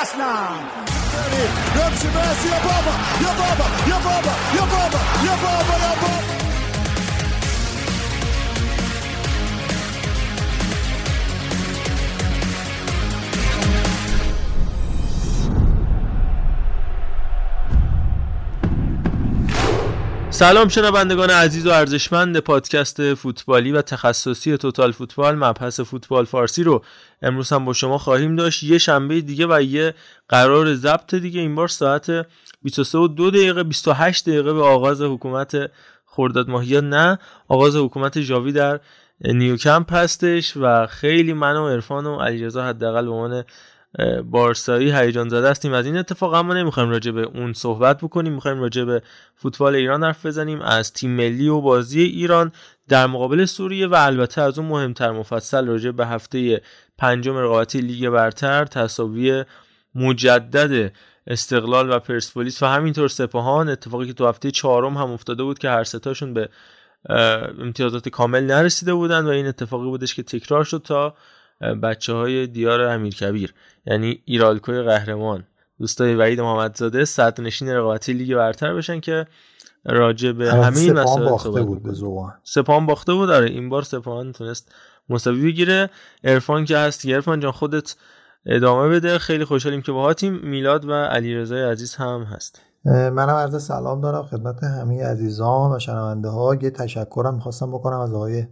فوتبال اصلا نمشي بس يا بابا يا بابا يا بابا سلام شنوندگان عزیز و ارزشمند پادکست فوتبالی و تخصصی توتال فوتبال مبحث فوتبال فارسی رو امروز هم با شما خواهیم داشت. یه شنبه دیگه و یه قرار ضبط دیگه. این بار ساعت 23 و 2 دقیقه 28 دقیقه به آغاز حکومت خرداد ماهی. نه آغاز حکومت جاوی در نیوکمپ هستش و خیلی من و عرفان و علیرضا حداقل به عنوان بارسایی هیجان زده هستیم. از این اتفاق اما نمی‌خوایم راجع به اون صحبت بکنیم. می‌خوایم راجع به فوتبال ایران حرف بزنیم. از تیم ملی و بازی ایران در مقابل سوریه و البته از اون مهمتر مفصل راجع به هفته پنجم رقابتی لیگ برتر تساوی مجدد استقلال و پرسپولیس و همینطور سپاهان. اتفاقی که تو هفته چهارم هم افتاده بود که هر ستاشون به امتیازات کامل نرسیده بودن و این اتفاقی بودش که تکرار شد تا بچه های دیار امیرکبیر یعنی ایرالکوی قهرمان دوستای وحید محمدزاده صد نشین رقابتی لیگ برتر بشن که راجع به همین مسائل باخته بود به سپاهان باخته بود آره این بار سپاهان تونست مساوی بگیره. عرفان که هست عرفان جان خودت ادامه بده. خیلی خوشحالیم که باهاتیم. میلاد و علیرضا عزیز هم هست. منم عرض سلام دارم خدمت همه عزیزان و شنونده ها یه تشکرم می‌خواستم بکنم از آقای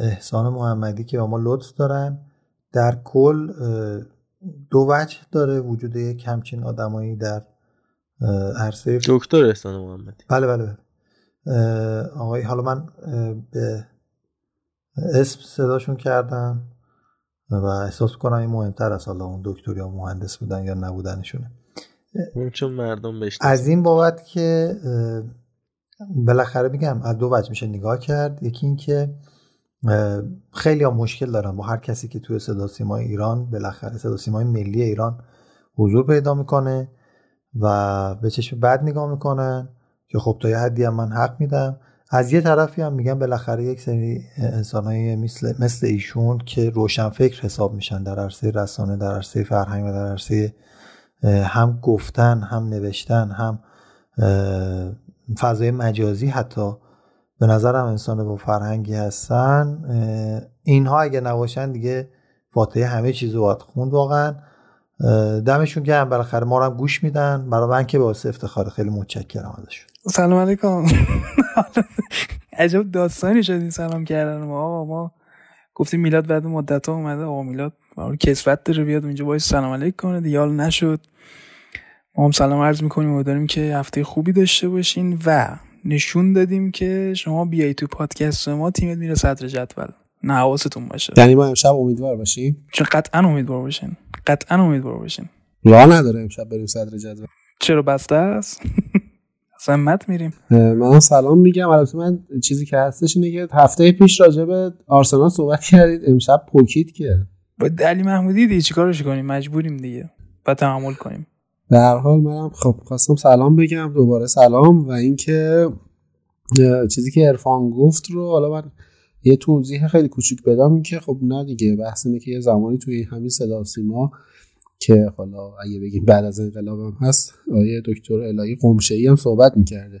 احسان محمدی که با ما لطف دارن. در کل دو وجه داره وجود یک همچین آدمایی در عرصه دکتر احسان محمدی. بله بله بله. آقای حالا من به اسم صداشون کردم و احساس کنم این مهمتر از حالا اون دکتر یا مهندس بودن یا نبودنشونه. چون مردم از این بابت که بالاخره میگم از دو وجه میشه نگاه کرد. یکی اینکه خیلی هم مشکل دارن با هر کسی که توی صدا سیمای ایران بالاخره صدا سیمای ملی ایران حضور پیدا می‌کنه و به چشم بد نگاه می‌کنن که خب تا یه حدی هم من حق میدم. از یه طرفی هم میگم بالاخره یک سری انسانایی مثل مثل ایشون که روشن فکر حساب میشن در عرصه رسانه در عرصه فرهنگ و در عرصه هم گفتن هم نوشتن هم فضای مجازی حتی به نظرم انسان با فرهنگی هستن اینها اگه نباشن دیگه فاتحه همه چیز رو باید خوند واقعا. دمشون گرم بالاخره. ما رو هم گوش میدن. برای من که باعث افتخار خیلی متشکرم ازشون. سلام علیکم. عجب داستانی شدین سلام کردن ما. ما گفتیم میلاد بعد مدت ها اومده. آقا میلاد کسفت داره بیاد اونجا. باید سلام علیک کنه. دیگه نشد. ما هم سلام عرض می‌کنیم. و داریم که هفته خوبی داشته باشین. و نشون دادیم که شما بیای تو پادکست ما تیمت میره صدر جدول. نه حواستون باشه. یعنی ما امشب امیدوار باشیم؟ چون قطعا امیدوار باشین. قطعا امیدوار باشین. راه نداره امشب بریم صدر جدول. چرا بسته است؟ سمت میریم. من سلام میگم. البته من چیزی که هستش اینه که هفته پیش راجع به آرسنال صحبت کردید. امشب پوکید که. با علی محمودی دیگه چیکارش کنیم؟ مجبوریم دیگه. با تحمل کنیم. در هر حال منم خب خواستم سلام بگم دوباره سلام و اینکه چیزی که عرفان گفت رو حالا من یه توضیح خیلی کوچیک بدم این که خب نه دیگه بحث اینه که یه زمانی توی همین صدا سیما که حالا اگه بگیم بعد از انقلاب هم هست آیه دکتر الهی قمشه هم صحبت می‌کرده.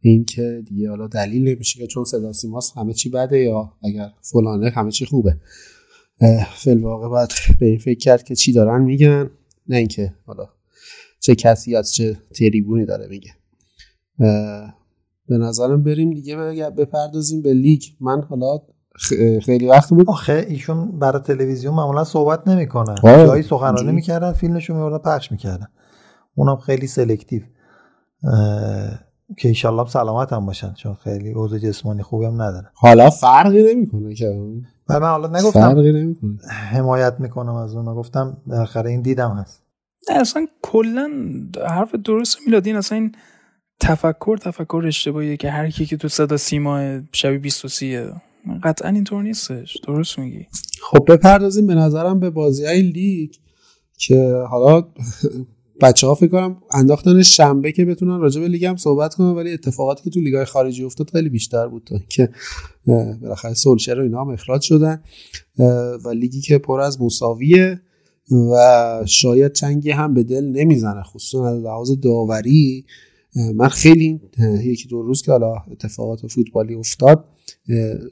این که دیگه حالا دلیل نمیشه که چون صدا سیماست همه چی بده یا اگر فلانه همه چی خوبه. فی واقع باید به این فکر کرد که چی دارن میگن نه اینکه حالا چه کسی از چه تریبونی داره میگه. به نظرم بریم دیگه بپردازیم به لیگ. من حالا خیلی وقت بود. آخه ایشون برای تلویزیون معمولا صحبت نمی‌کنن. جایی سخنرانی می‌کردن فیلمشو میوردن پخش می‌کردن. اونم خیلی selective. که ایشالله سلامت هم باشن چون خیلی اوضاع جسمانی خوبی هم ندارن. حالا فرقی نمی‌کنه که. من حالا نگفتم. فرقی نمی‌کنه. حمایت می‌کنم از اون گفتم بالاخره این دیدم هست. اصلا کلا حرف درست میلاد این اصلا این تفکر تفکر اشتباهیه که هر کی که تو صدا سیما شبیه 23 قطعا اینطور نیستش. درست میگی. خب بپردازیم به نظرم به بازی های لیگ که حالا بچه ها فکر کنم انداختن شنبه که بتونن راجع به لیگ صحبت کنن ولی اتفاقاتی که تو لیگ های خارجی افتاد خیلی بیشتر بود تا که بالاخره سولشر و اینا هم اخراج شدن و لیگی که پر از مساویه. و شاید چنگی هم به دل نمی‌زنه خصوصا از لحاظ داوری. من خیلی یکی دو روز که حالا اتفاقات فوتبالی افتاد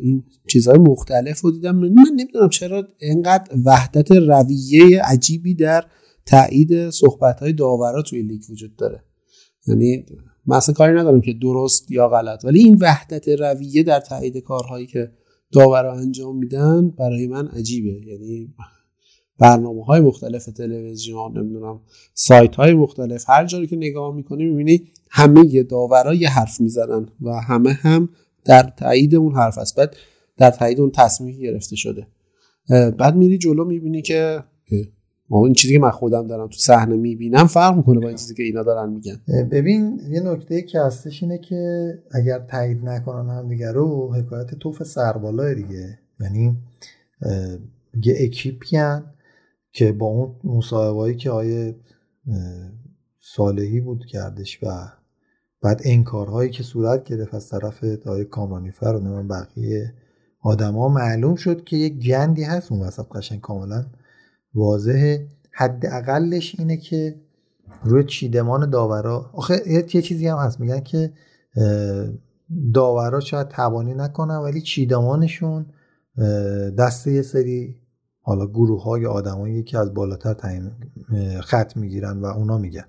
این چیزهای مختلف رو دیدم. من نمی‌دونم چرا اینقدر وحدت رویه عجیبی در تایید صحبت های داورا توی لیگ وجود داره. یعنی مثلا کاری ندارم که درست یا غلط ولی این وحدت رویه در تایید کارهایی که داورا انجام میدن برای من عجیبه. یعنی برنامه های مختلف تلویزیون نمی‌دونم سایت های مختلف هر جایی که نگاه می‌کنی می‌بینی همه داورا یه حرف می‌زنن و همه هم در تایید اون حرف است. بعد در تایید اون تصمیم گرفته شده. بعد میری جلو می‌بینی که این چیزی که من خودم دارم تو صحنه می‌بینم فرق می‌کنه با این چیزی که اینا دارن میگن. ببین یه نکته که هستش اینه که اگر تایید نکنن هم دیگه رو حکایت توف سربالای دیگه. یعنی یه اکیپی که با اون مصاحبهایی که آیه صالحی بود کردش و بعد انکارهایی که صورت گرفت از طرف آیه کامانیفر و بقیه آدما معلوم شد که یک گندی هست اون وسط قشنگ کاملا واضحه. حداقلش اینه که روی چیدمان داورا آخه یه چیزی هم هست میگن که داورا شاید توانی نکنن ولی چیدمانشون دست یه سری حالا گروه های آدمایی که از بالاتر تعیین خط می‌گیرن و اونا میگن.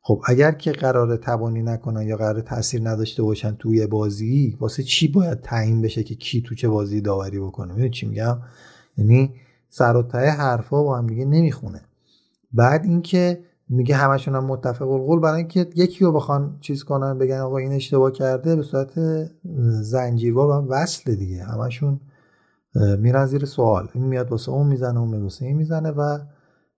خب اگر که قرار توانی نکنن یا قرار تاثیر نداشته باشن توی بازی واسه چی باید تعیین بشه که کی تو چه بازی داوری بکنه؟ می‌دونی چی میگم؟ یعنی سر و ته حرفا با هم دیگه نمی‌خونه. بعد اینکه میگه همشون هم متفق القول برای اینکه یکی رو بخوان چیز کنن بگن آقا این اشتباه کرده به صورت زنجیروار هم وصل دیگه. همشون میرن زیر سوال. این میاد واسه اون می‌زنه اون واسه این می‌زنه و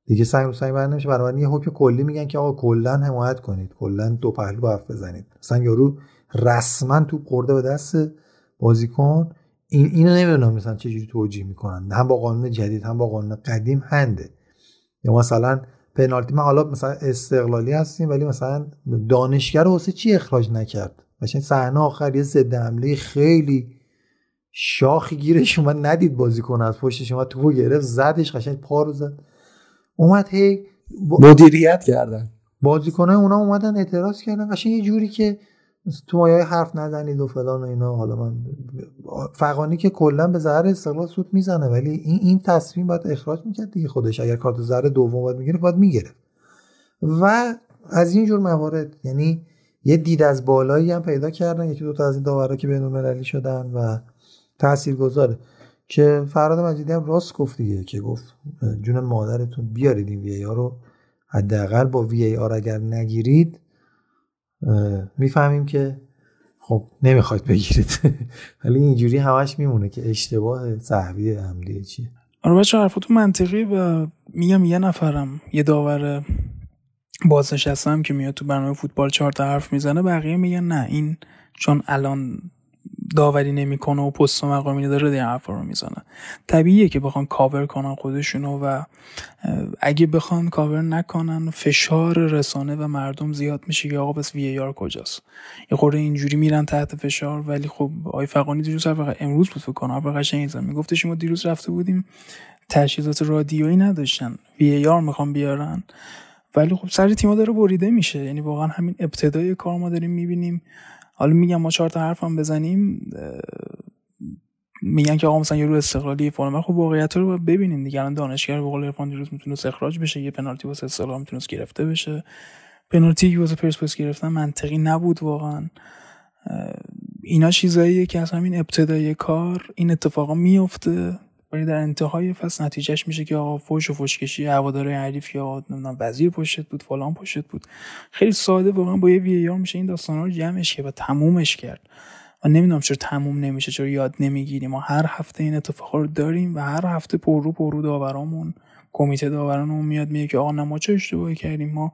دیگه سنگ رو سنگ برنده نمیشه. برای یه حکم کلی میگن که آقا کلا حمایت کنید. کلا دو پهلو حرف بزنید. مثلا یارو رسما تو قرده به دست بازیکن. این اینو نمی‌دونم مثلا چجوری توجیه می‌کنن. هم با قانون جدید هم با قانون قدیم هنده. یا مثلا پنالتی. ما حالا مثلا استقلالی هستیم ولی مثلا دانشگر واسه چی اخراج نکرد؟ مثلا صحنه آخر یه ضد حمله خیلی شاخی گیرش اومد ندید بازیکن از پشتش اومد تو گرفت زدش قشنگ پا رو زد. اومد هی مدیریت کردن. بازیکنای اونا اومدن اعتراض کردن. قشنگ یه جوری که تو مایه حرف نزنید و فلان و اینا. حالا من فقانی که کلا به ضرر استقلال سود می‌زنه ولی این این تصمیم باید اخراج می‌کرد دیگه خودش. اگر کارت ضرر دوم باید می‌گیره باید می‌گیره و از این جور موارد یعنی یه دید از بالایی هم پیدا کردن. یکی دو تا از این داورا که بین المللی شدن و تاثیرگذاره. که فراد مجیدی هم راست گفت دیگه که گفت جون مادرتون بیارید این وی رو. حداقل با وی آر اگر نگیرید می‌فهمیم که خب نمی‌خواید بگیرید. ولی اینجوری همش میمونه که اشتباه صحوی عمدی چیه. آره بچه حرفاتون منطقی و میگم یه نفرم یه داور بازنشستم که میاد تو برنامه فوتبال چهار تا حرف می‌زنه بقیه میگن نه این چون الان داوری نمی‌کنه و پست مقامی داره این حرفا رو می‌زنه. طبیعیه که بخوان کاور کنن خودشونو و اگه بخوان کاور نکنن فشار رسانه و مردم زیاد میشه که آقا پس VAR کجاست؟ یه خورده اینجوری میرن تحت فشار ولی خب آقای فغانی دیروز امروز بود فکر کنم حرف قشنگی میگفتش ما دیروز رفته بودیم تجهیزات رادیویی نداشتن. وی آر می‌خوان بیارن. ولی خب سر تیما داره بریده میشه. یعنی واقعا همین ابتدای کار ما داریم می‌بینیم. حالا میگم ما چهار تا حرف هم بزنیم میگن که آقا مثلا یه رو استقلالی فلان خب واقعیت رو ببینیم دیگه. الان دانشگر به قول عرفان دیروز می‌تونه اخراج بشه یه پنالتی واسه استقلال می‌تونه گرفته بشه. پنالتی واسه پرسپولیس گرفتن منطقی نبود واقعا. اینا چیزاییه که از همین ابتدای کار این اتفاقا میفته ولی در انتهای فصل نتیجهش میشه که آقا فوش و فوشکشی هواداره حریف یا نمی‌دونم وزیر پشت بود فلان پشت بود. خیلی ساده واقعا با یه VAR میشه این داستانا رو جمعش کرد و تمومش کرد. و نمی‌دونم چرا تموم نمیشه چرا یاد نمی‌گیریم. ما هر هفته این اتفاقا رو داریم و هر هفته پررو پررو داورامون کمیته داورانمون میاد میگه که آقا ما چه اشتباهی کردیم؟ ما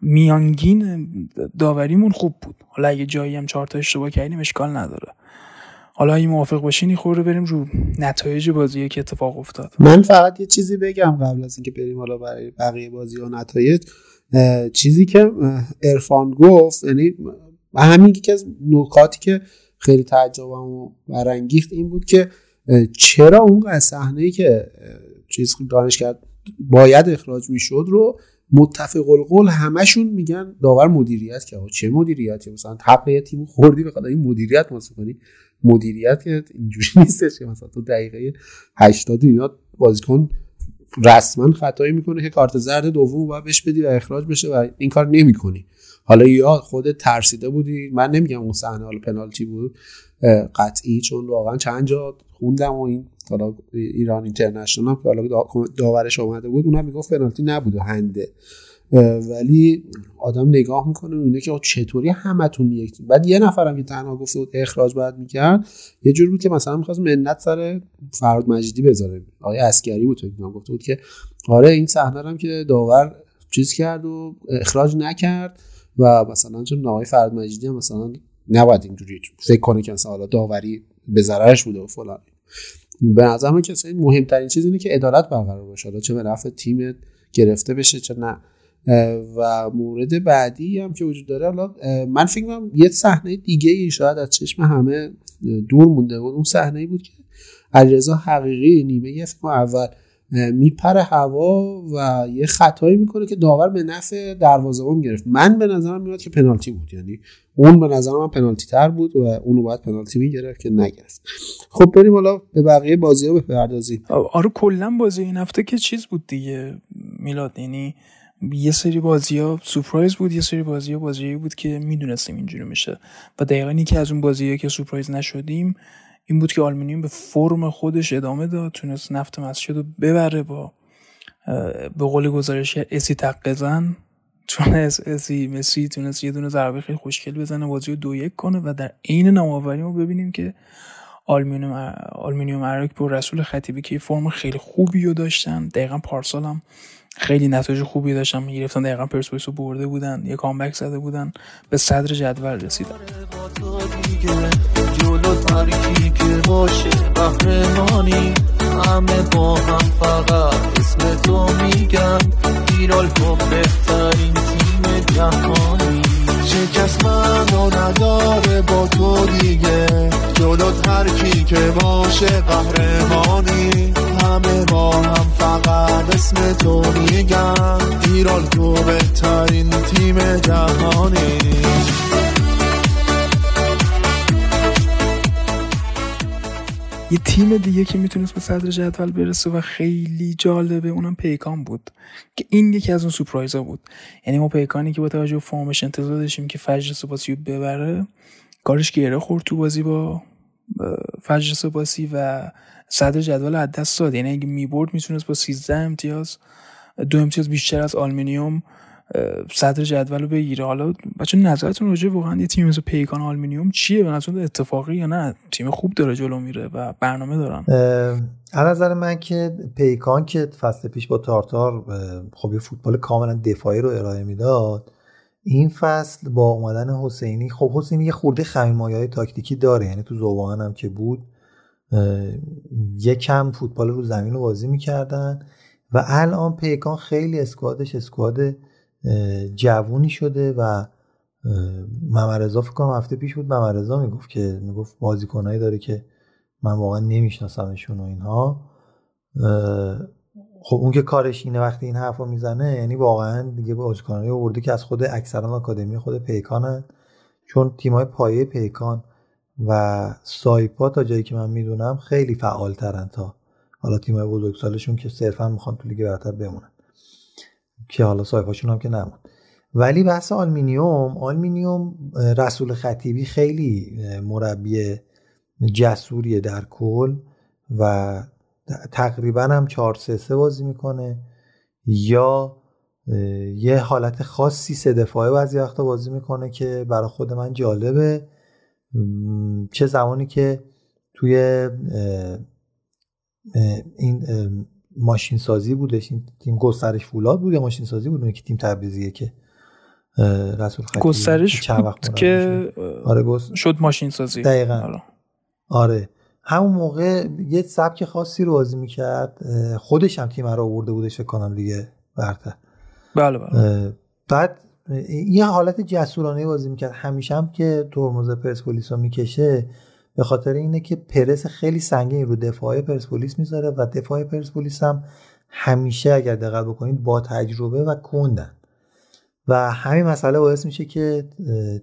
میانگین داوریمون خوب بود. حالا اگه جایی هم چهار تا اشتباه کردیم اشکال نداره. حالا این موافق باشین خورده بریم رو نتایج بازی که اتفاق افتاد. من فقط یه چیزی بگم قبل از اینکه بریم حالا برای بقیه بازی و نتایج. چیزی که ارفان گفت یعنی همین که از نکاتی که خیلی تعجبم برانگیخت این بود که چرا اون صحنه که چیز دانش کرد باید اخراج می‌شد رو متفق القول همشون میگن داور مدیریت که چه مدیریتی؟ مثلا حق یه تیم خوردی بخواد این مدیریت واسه کنی. مدیریت که اینجوری نیستش که مثلا تو دقیقه 80 اینا بازیکن رسما خطایی می‌کنه که کارت زرد دوم باید بهش بدی و اخراج بشه و این کار نمی‌کنی. حالا یا خودت ترسیده بودی من نمیگم اون صحنه حالا پنالتی بود قطعی چون واقعا چند جا خوندم و این حالا ایران اینترنشنال که حالا داورش آمده بود اونم می‌گفت پنالتی نبود و هنده. ولی آدم نگاه می‌کنه اونه که چطوری همتون یک بعد یه نفرم که تنها گفته بود اخراج باید می‌کرد یه جور بود که مثلا می‌خواست منت سر فراد مجیدی بذاره. آقای اسکری بود تو گفته بود که آره این صحنه هم که داور چیز کرد و اخراج نکرد و مثلا چون آقای فراد مجیدی هم مثلا نباید اینجوری فکر کنه که مثلا داوری به ضررش بوده و فلان. به نظر من که مهمترین چیز اینه که عدالت برقرار باشه. چه به نفع تیم گرفته بشه چه نه. و مورد بعدی هم که وجود داره حالا من فکر کنم یه صحنه دیگه ای شاید از چشم همه دور مونده بود. اون صحنه بود که علیرضا حقیقی نیمه فکر اول میپره هوا و یه خطایی می‌کنه که داور به نفع دروازه‌بان گرفت. من به نظرم میاد که پنالتی بود. یعنی اون به نظر من پنالتی تر بود و اونو باید پنالتی می‌گرفت که نگرفت. خب بریم حالا به بقیه بازی ها بپردازیم. آره کلا بازی این هفته که چیز بود دیگه میلاد. یعنی یه سری بازی ها سورپرایز بود یه سری بازی ها بازی بود که می‌دونستیم اینجوری میشه. و دقیقا که از اون بازی که سورپرایز نشدیم این بود که آلمینیوم به فرم خودش ادامه داد تونست نفت مسجد رو ببره با به قول گزارش اسی تقزن تونست اسی مسی تونست یه دونه ضربه خیلی خوشگل بزنه بازی رو دو یک کنه و در عین نوآوری ما ببینیم که آلمینیوم آلمینیوم اراک با رسول خطیبی که فرم خیلی خوبی رو داشتن. دقیقا پارسال هم خیلی نتایج خوبی داشتن. گرفتن دقیقا پرسپولیس رو برده بودن. یه comeback زده بودن. به صدر جدول رسیدن. همه با هم فقط اسم تو میگن ایرال بهترین تیم جهانی. شکست منو نداره با تو دیگه. جلو ترکی که باشه قهرمانی. همه با هم فقط اسم تو میگن. ایران تو بهترین تیم جهانی. یه تیم دیگه که می‌تونست به صدر جدول برسه و خیلی جالبه اونم پیکان بود. که این یکی از اون surprise ا بود. یعنی ما پیکانی که با توجه فرمش انتظار داشتیم که فجر سپاسی ببره کارش گره خورد تو بازی با فجر سپاسی و صدر جدول از دست داد. یعنی اگه می‌برد می‌تونست با 13 امتیاز دو امتیاز بیشتر از آلمینیوم صدر جدول رو بگیره. حالا بچه نظرتون راجع واقعا یه تیم مثل پیکان آلمینیوم چیه؟ به نظر اتفاقی یا نه؟ تیم خوب داره جلو میره و برنامه دارن. از نظر من که پیکان که فصل پیش با تارتار خب یه فوتبال کاملا دفاعی رو ارائه می‌داد این فصل با اومدن حسینی خب حسینی یه خورده خمین های تاکتیکی داره. یعنی تو زوبان هم که بود یه کم فوتبال رو زمین رو بازی می‌کردن و الان پیکان خیلی اسکوادش اسکواد جوونی شده و ممرزا فکر کنم هفته پیش بود ممرزا می‌گفت که می‌گفت بازیکنایی داره که من واقعا نمیشناسمشون و اینها. خب اون که کارش اینه وقتی این حرفا می‌زنه یعنی واقعا دیگه بازیکنایی آورده که از خود اکثرا آکادمی خود پیکانن. چون تیمای پایه پیکان و سایپا تا جایی که من می‌دونم خیلی فعال ترن تا حالا تیمای بزرگسالشون که صرفا می‌خوان تو لیگ برتر بمونن. که حالا سایپاشون هم که نمون ولی بحث آلمینیوم آلمینیوم رسول خطیبی خیلی مربی جسوریه در کل و تقریبا هم 4 3 3 بازی می‌کنه یا یه حالت خاصی سه دفاعه بعضی وقتا بازی می‌کنه که برای خود من جالبه. چه زمانی که توی این ماشین سازی بودش این تیم گسترش فولاد بود یا ماشین سازی بود که تیم تبریزیه که رسول خطیبی گسترش بود که آره گست... شد ماشین سازی دقیقا. آره. آره. همون موقع یه سبک خاصی رو بازی می‌کرد. خودش هم تیم رو آورده بودش فکر کنم دیگه برتر. بله بله. بعد یه حالت جسورانه بازی می‌کرد. همیشه هم که ترمز پرسپولیس رو می‌کشه به خاطر اینه که پرس خیلی سنگین رو دفاع پرسپولیس می‌ذاره و دفاع پرسپولیس هم همیشه اگر دقت بکنید با تجربه و کندن. و همین مسئله باعث میشه که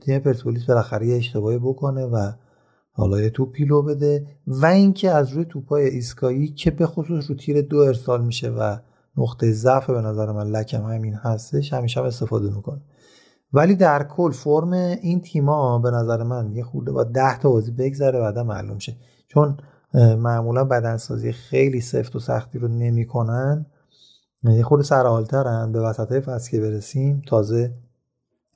تیم پرسپولیس بالاخره یه اشتباهی بکنه و حالا یه توپ پیلو بده و اینکه از روی توپای ایسکایی که به خصوص رو تیر دو ارسال میشه و نقطه ضعف به نظر من لکم همین هستش همیشه هم استفاده می‌کنه. ولی در کل فرم این تیما به نظر من یه خورده با 10 تا بازی بگذره بعدا معلوم شه. چون معمولا بدنسازی خیلی سفت و سختی رو نمی‌کنن. یه خورده سرحالترن به وسط فصل که برسیم. تازه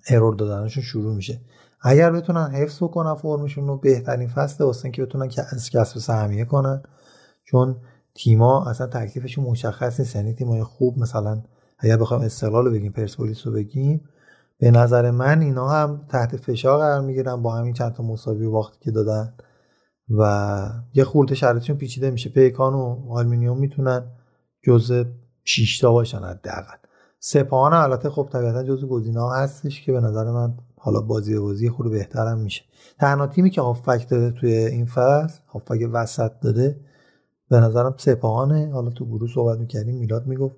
ارور دادنشون شروع میشه. اگر بتونن حفظ بکنن فرمشون رو بهترین فصل واسه که بتونن از کسب سهمیه کنن. چون تیما اصلا تکلیفشون مشخص نیست. یعنی تیمای خوب مثلا اگر بخوایم استقلال رو بگیم پرسپولیس رو بگیم به نظر من اینا هم تحت فشار قرار می‌گیرن با همین چند تا مساوی وقتی که دادن. و یه خورده شرطشون پیچیده میشه. پیکان و آلمینیوم می‌تونن جزء 6 تا باشن حداقل. سپاهان البته خب طبیعتا جزء گزینه‌ها هستش که به نظر من حالا بازی بازی خود بهترم میشه. تنها تیمی که هافک داده توی این فصل هافک وسط داده به نظرم سپاهانه. حالا تو گروه صحبت می‌کردیم میلاد می‌گفت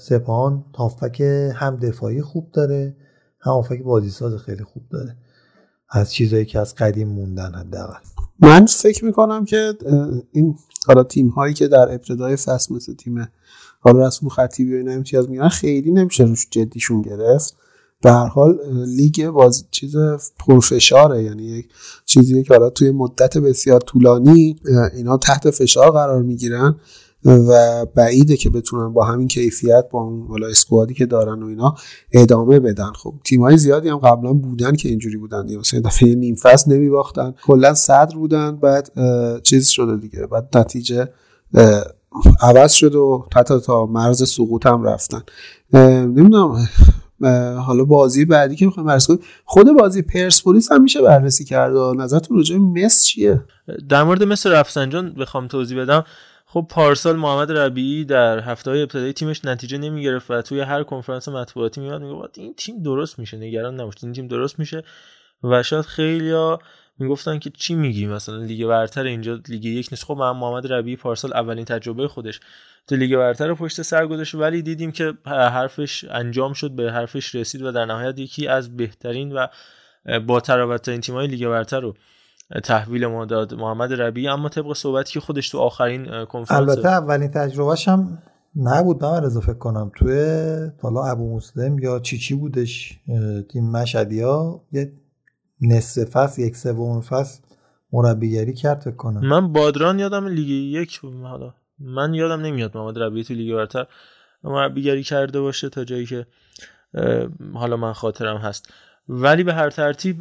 سپاهان هافک هم دفاعی خوب داره هم هافک بازی ساز خیلی خوب داره. از چیزایی که از قدیم موندن حداقل. من فکر می‌کنم که این حالا تیم هایی که در ابتدای فصل مثل تیم حالا رسم خطیبی و اینا امتیاز می‌گیرن خیلی نمیشه روش جدیشون گرفت. به هر حال لیگ باز چیز پرفشاره یعنی یک چیزی که حالا توی مدت بسیار طولانی اینا تحت فشار قرار می‌گیرن. و بعیده که بتونن با همین کیفیت با اون حالا اسکوادی که دارن و اینا ادامه بدن. خب تیمای زیادی هم قبلا بودن که اینجوری بودن دیگه. مثلا دفعه نیم فصل نمیباختن. کلا صدر بودن بعد چیز شده دیگه. بعد نتیجه عوض شد و حتی تا مرز سقوط هم رفتن. نمی‌دونم حالا بازی بعدی که می‌خوایم بررسی کنیم. خود بازی پرسپولیس هم میشه بررسی کرد. نظرتون راجع مس چیه؟ در مورد مصر رفسنجان بخوام توضیح بدم. خب پارسال محمد ربیعی در هفته های ابتدایی تیمش نتیجه نمی‌گرفت و توی هر کنفرانس مطبوعاتی میاد میگه این تیم درست میشه نگران نباشید این تیم درست میشه. و شاید خیلیا می‌گفتن که چی میگی؟ مثلا لیگ برتر اینجا لیگ یک نیست. خب محمد ربیعی پارسال اولین تجربه خودش تو لیگ برتر پشت سر گذاشت ولی دیدیم که حرفش انجام شد به حرفش رسید و در نهایت یکی از بهترین و با طراوت تیم‌های لیگ برتر رو تحویل ما داد محمد ربیعی اما طبق صحبتی که خودش تو آخرین کنفرانس البته اولین تجربهش هم نبود من رضا فکر کنم. توی حالا ابو مسلم یا چی چی بودش تیم مشهدی ها یه نصف فصل یک سوم فصل مربیگری کرد فکر کنم. من بادران یادم لیگ یک حالا من یادم نمیاد محمد ربی تو لیگ برتر مربیگری کرده باشه تا جایی که حالا من خاطرم هست. ولی به هر ترتیب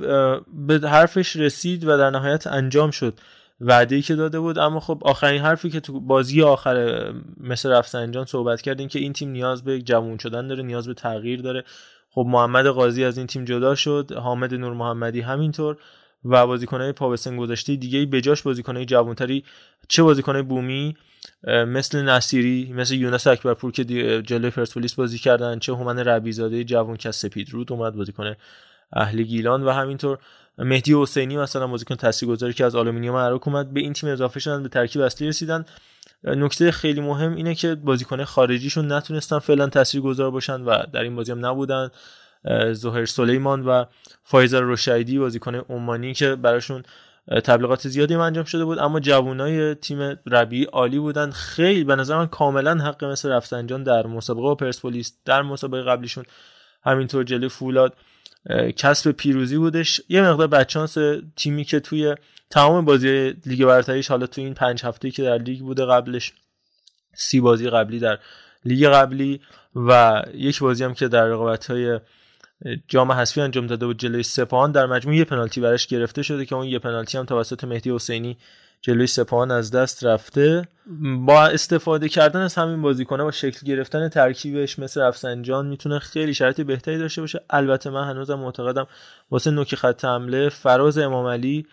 به حرفش رسید و در نهایت انجام شد. وعده ای که داده بود. اما خب آخرین حرفی که تو بازی آخر مس رفسنجان صحبت کردیم که این تیم نیاز به جوون شدن داره نیاز به تغییر داره. خب محمد قاضی از این تیم جدا شد. حامد نور محمدی همینطور. و بازیکنهای پا به سن گذاشته دیگه به جاش بازیکنهای جوانتری. چه بازیکنهای بومی؟ مثل نصیری مثل یونس اکبرپور که جلوی پرسپولیس بازی کردن. چه هومن ربیع‌زاده جوان که سپید رود اومد بازیکن اهل گیلان و همینطور مهدی حسینی مثلا بازیکن تاثیرگذاری که از آلومینیوم اراک اومد به این تیم اضافه شدن به ترکیب اصلی رسیدن. نکته خیلی مهم اینه که بازیکن خارجیشون نتونستن فعلا تاثیرگذار باشن و در این بازی هم نبودن. زهر سلیمان و فایزر روشایدی بازیکن عمانی که براشون تبلیغات زیادی انجام شده بود اما جوانای تیم ربی عالی بودن. خیلی به نظر من کاملا حق مثل رفسنجان در مسابقه و پرسپولیس در مسابقه قبلیشون همینطور جلوی فولاد. کسب پیروزی بودش. یه مقدار بچانس تیمی که توی تمام بازی لیگ برتریش حالا تو این پنج هفته که در لیگ بوده قبلش سی بازی قبلی در لیگ قبلی و یک بازی هم که در رقابت های جام حذفی انجام داده بود جلوی سپاهان در مجموع یه پنالتی براش گرفته شده که اون یه پنالتی هم توسط مهدی حسینی جلوی سپاهان از دست رفته. با استفاده کردن از همین بازیکنه با شکل گرفتن ترکیبش مثل رفسنجان می‌تونه خیلی شرایط بهتری داشته باشه. البته من هنوزم معتقدم واسه نوک خط حمله فراز امام علی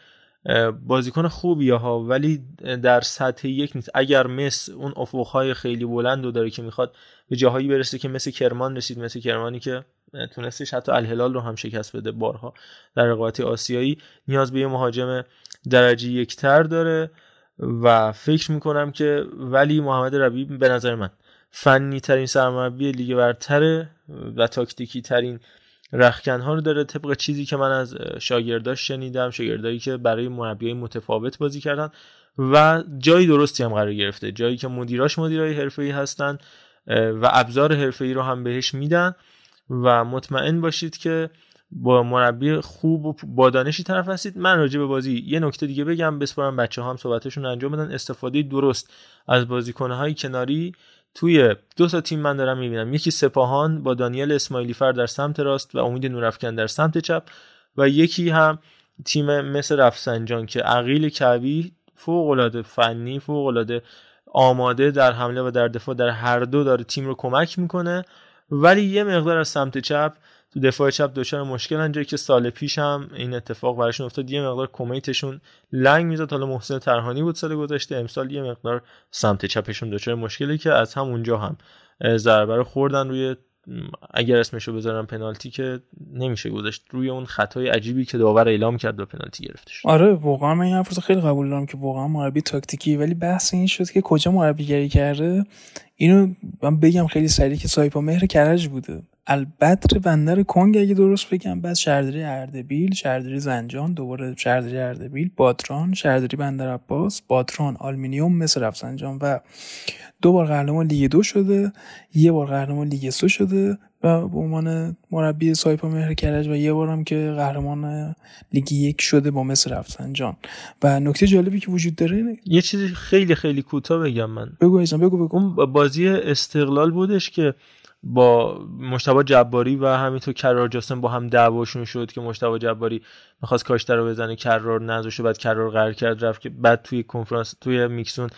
بازیکن خوبیه ها ولی در سطح یک نیست. اگر مس اون افقهای خیلی بلند رو داره که می‌خواد به جاهایی برسه که مثل کرمان رسید مثل کرمانی که تونستش حتی الهلال رو هم شکست بده بارها در رقابت آسیایی. نیاز به یه مهاجم درجه یکتر داره و فکر می‌کنم که ولی محمد ربی به نظر من فنی ترین سرمربی لیگ برتره و تاکتیکی ترین رخکن ها رو داره. طبق چیزی که من از شاگرداش شنیدم شاگردایی که برای مربیای متفاوت بازی کردن و جایی درستی هم قرار گرفته جایی که مدیراش مدیرای حرفه‌ای هستن و ابزار حرفه‌ای رو هم بهش میدن. و مطمئن باشید که با مربی خوب و با دانشی طرف هستید. من راجع به بازی یه نکته دیگه بگم بسپارم بچه هم صحبتشون انجام بدن. استفاده درست از بازیکنه های کناری. توی دو تا تیم من دارم می‌بینم. یکی سپاهان با دانیل اسماعیلی فر در سمت راست و امید نورافکن در سمت چپ و یکی هم تیم مثل رفسنجان که عقیل کبی فوق فنی فوق آماده در حمله و در دفاع در هر دو داره تیم رو کمک می‌کنه. ولی یه مقدار از سمت چپ تو دفاع چپ دچار مشکل انجایی که سال پیش هم این اتفاق براشون افتاد. یه مقدار کمیتشون لنگ می‌زد. حالا محسن ترهانی بود سال گذشته. امسال یه مقدار سمت چپشون دچار مشکلی که از همونجا هم ضربه رو خوردن روی اگر اسمشو بذارم پنالتی که نمیشه گذاشت. روی اون خطای عجیبی که داور اعلام کرد و پنالتی گرفتش. آره واقعا من این حرف خیلی قبول دارم که واقعا مربی تاکتیکی ولی بحث این شد که کجا مربیگری کرده؟ اینو من بگم خیلی سریع که سایپا مهر کرج بوده. البدر بندر کنگ اگه درست بگم بعد شهرداری اردبیل شهرداری زنجان دوباره شهرداری اردبیل بادران شهرداری بندر عباس بادران آلمینیوم مثل رفسنجان و دو بار قهرمان لیگ دو شده یه بار قهرمان لیگ سه شده و به عنوان مربی سایپا مهر کرج و یه بارم که قهرمان لیگ یک شده با مس رفسنجان. و نکته جالبی که وجود داره اینه یه چیزی خیلی خیلی کوتاه بگم من. بگو بگو بگو. اون بازی استقلال بودش که با مجتبی جباری و همینطور کرار جاسم با هم دعواشون شد که مجتبی جباری می‌خواست کاشته رو بزنه کرار نذاشت بعد کرار قهر کرد رفت که بعد توی کنفرانس توی mixed zone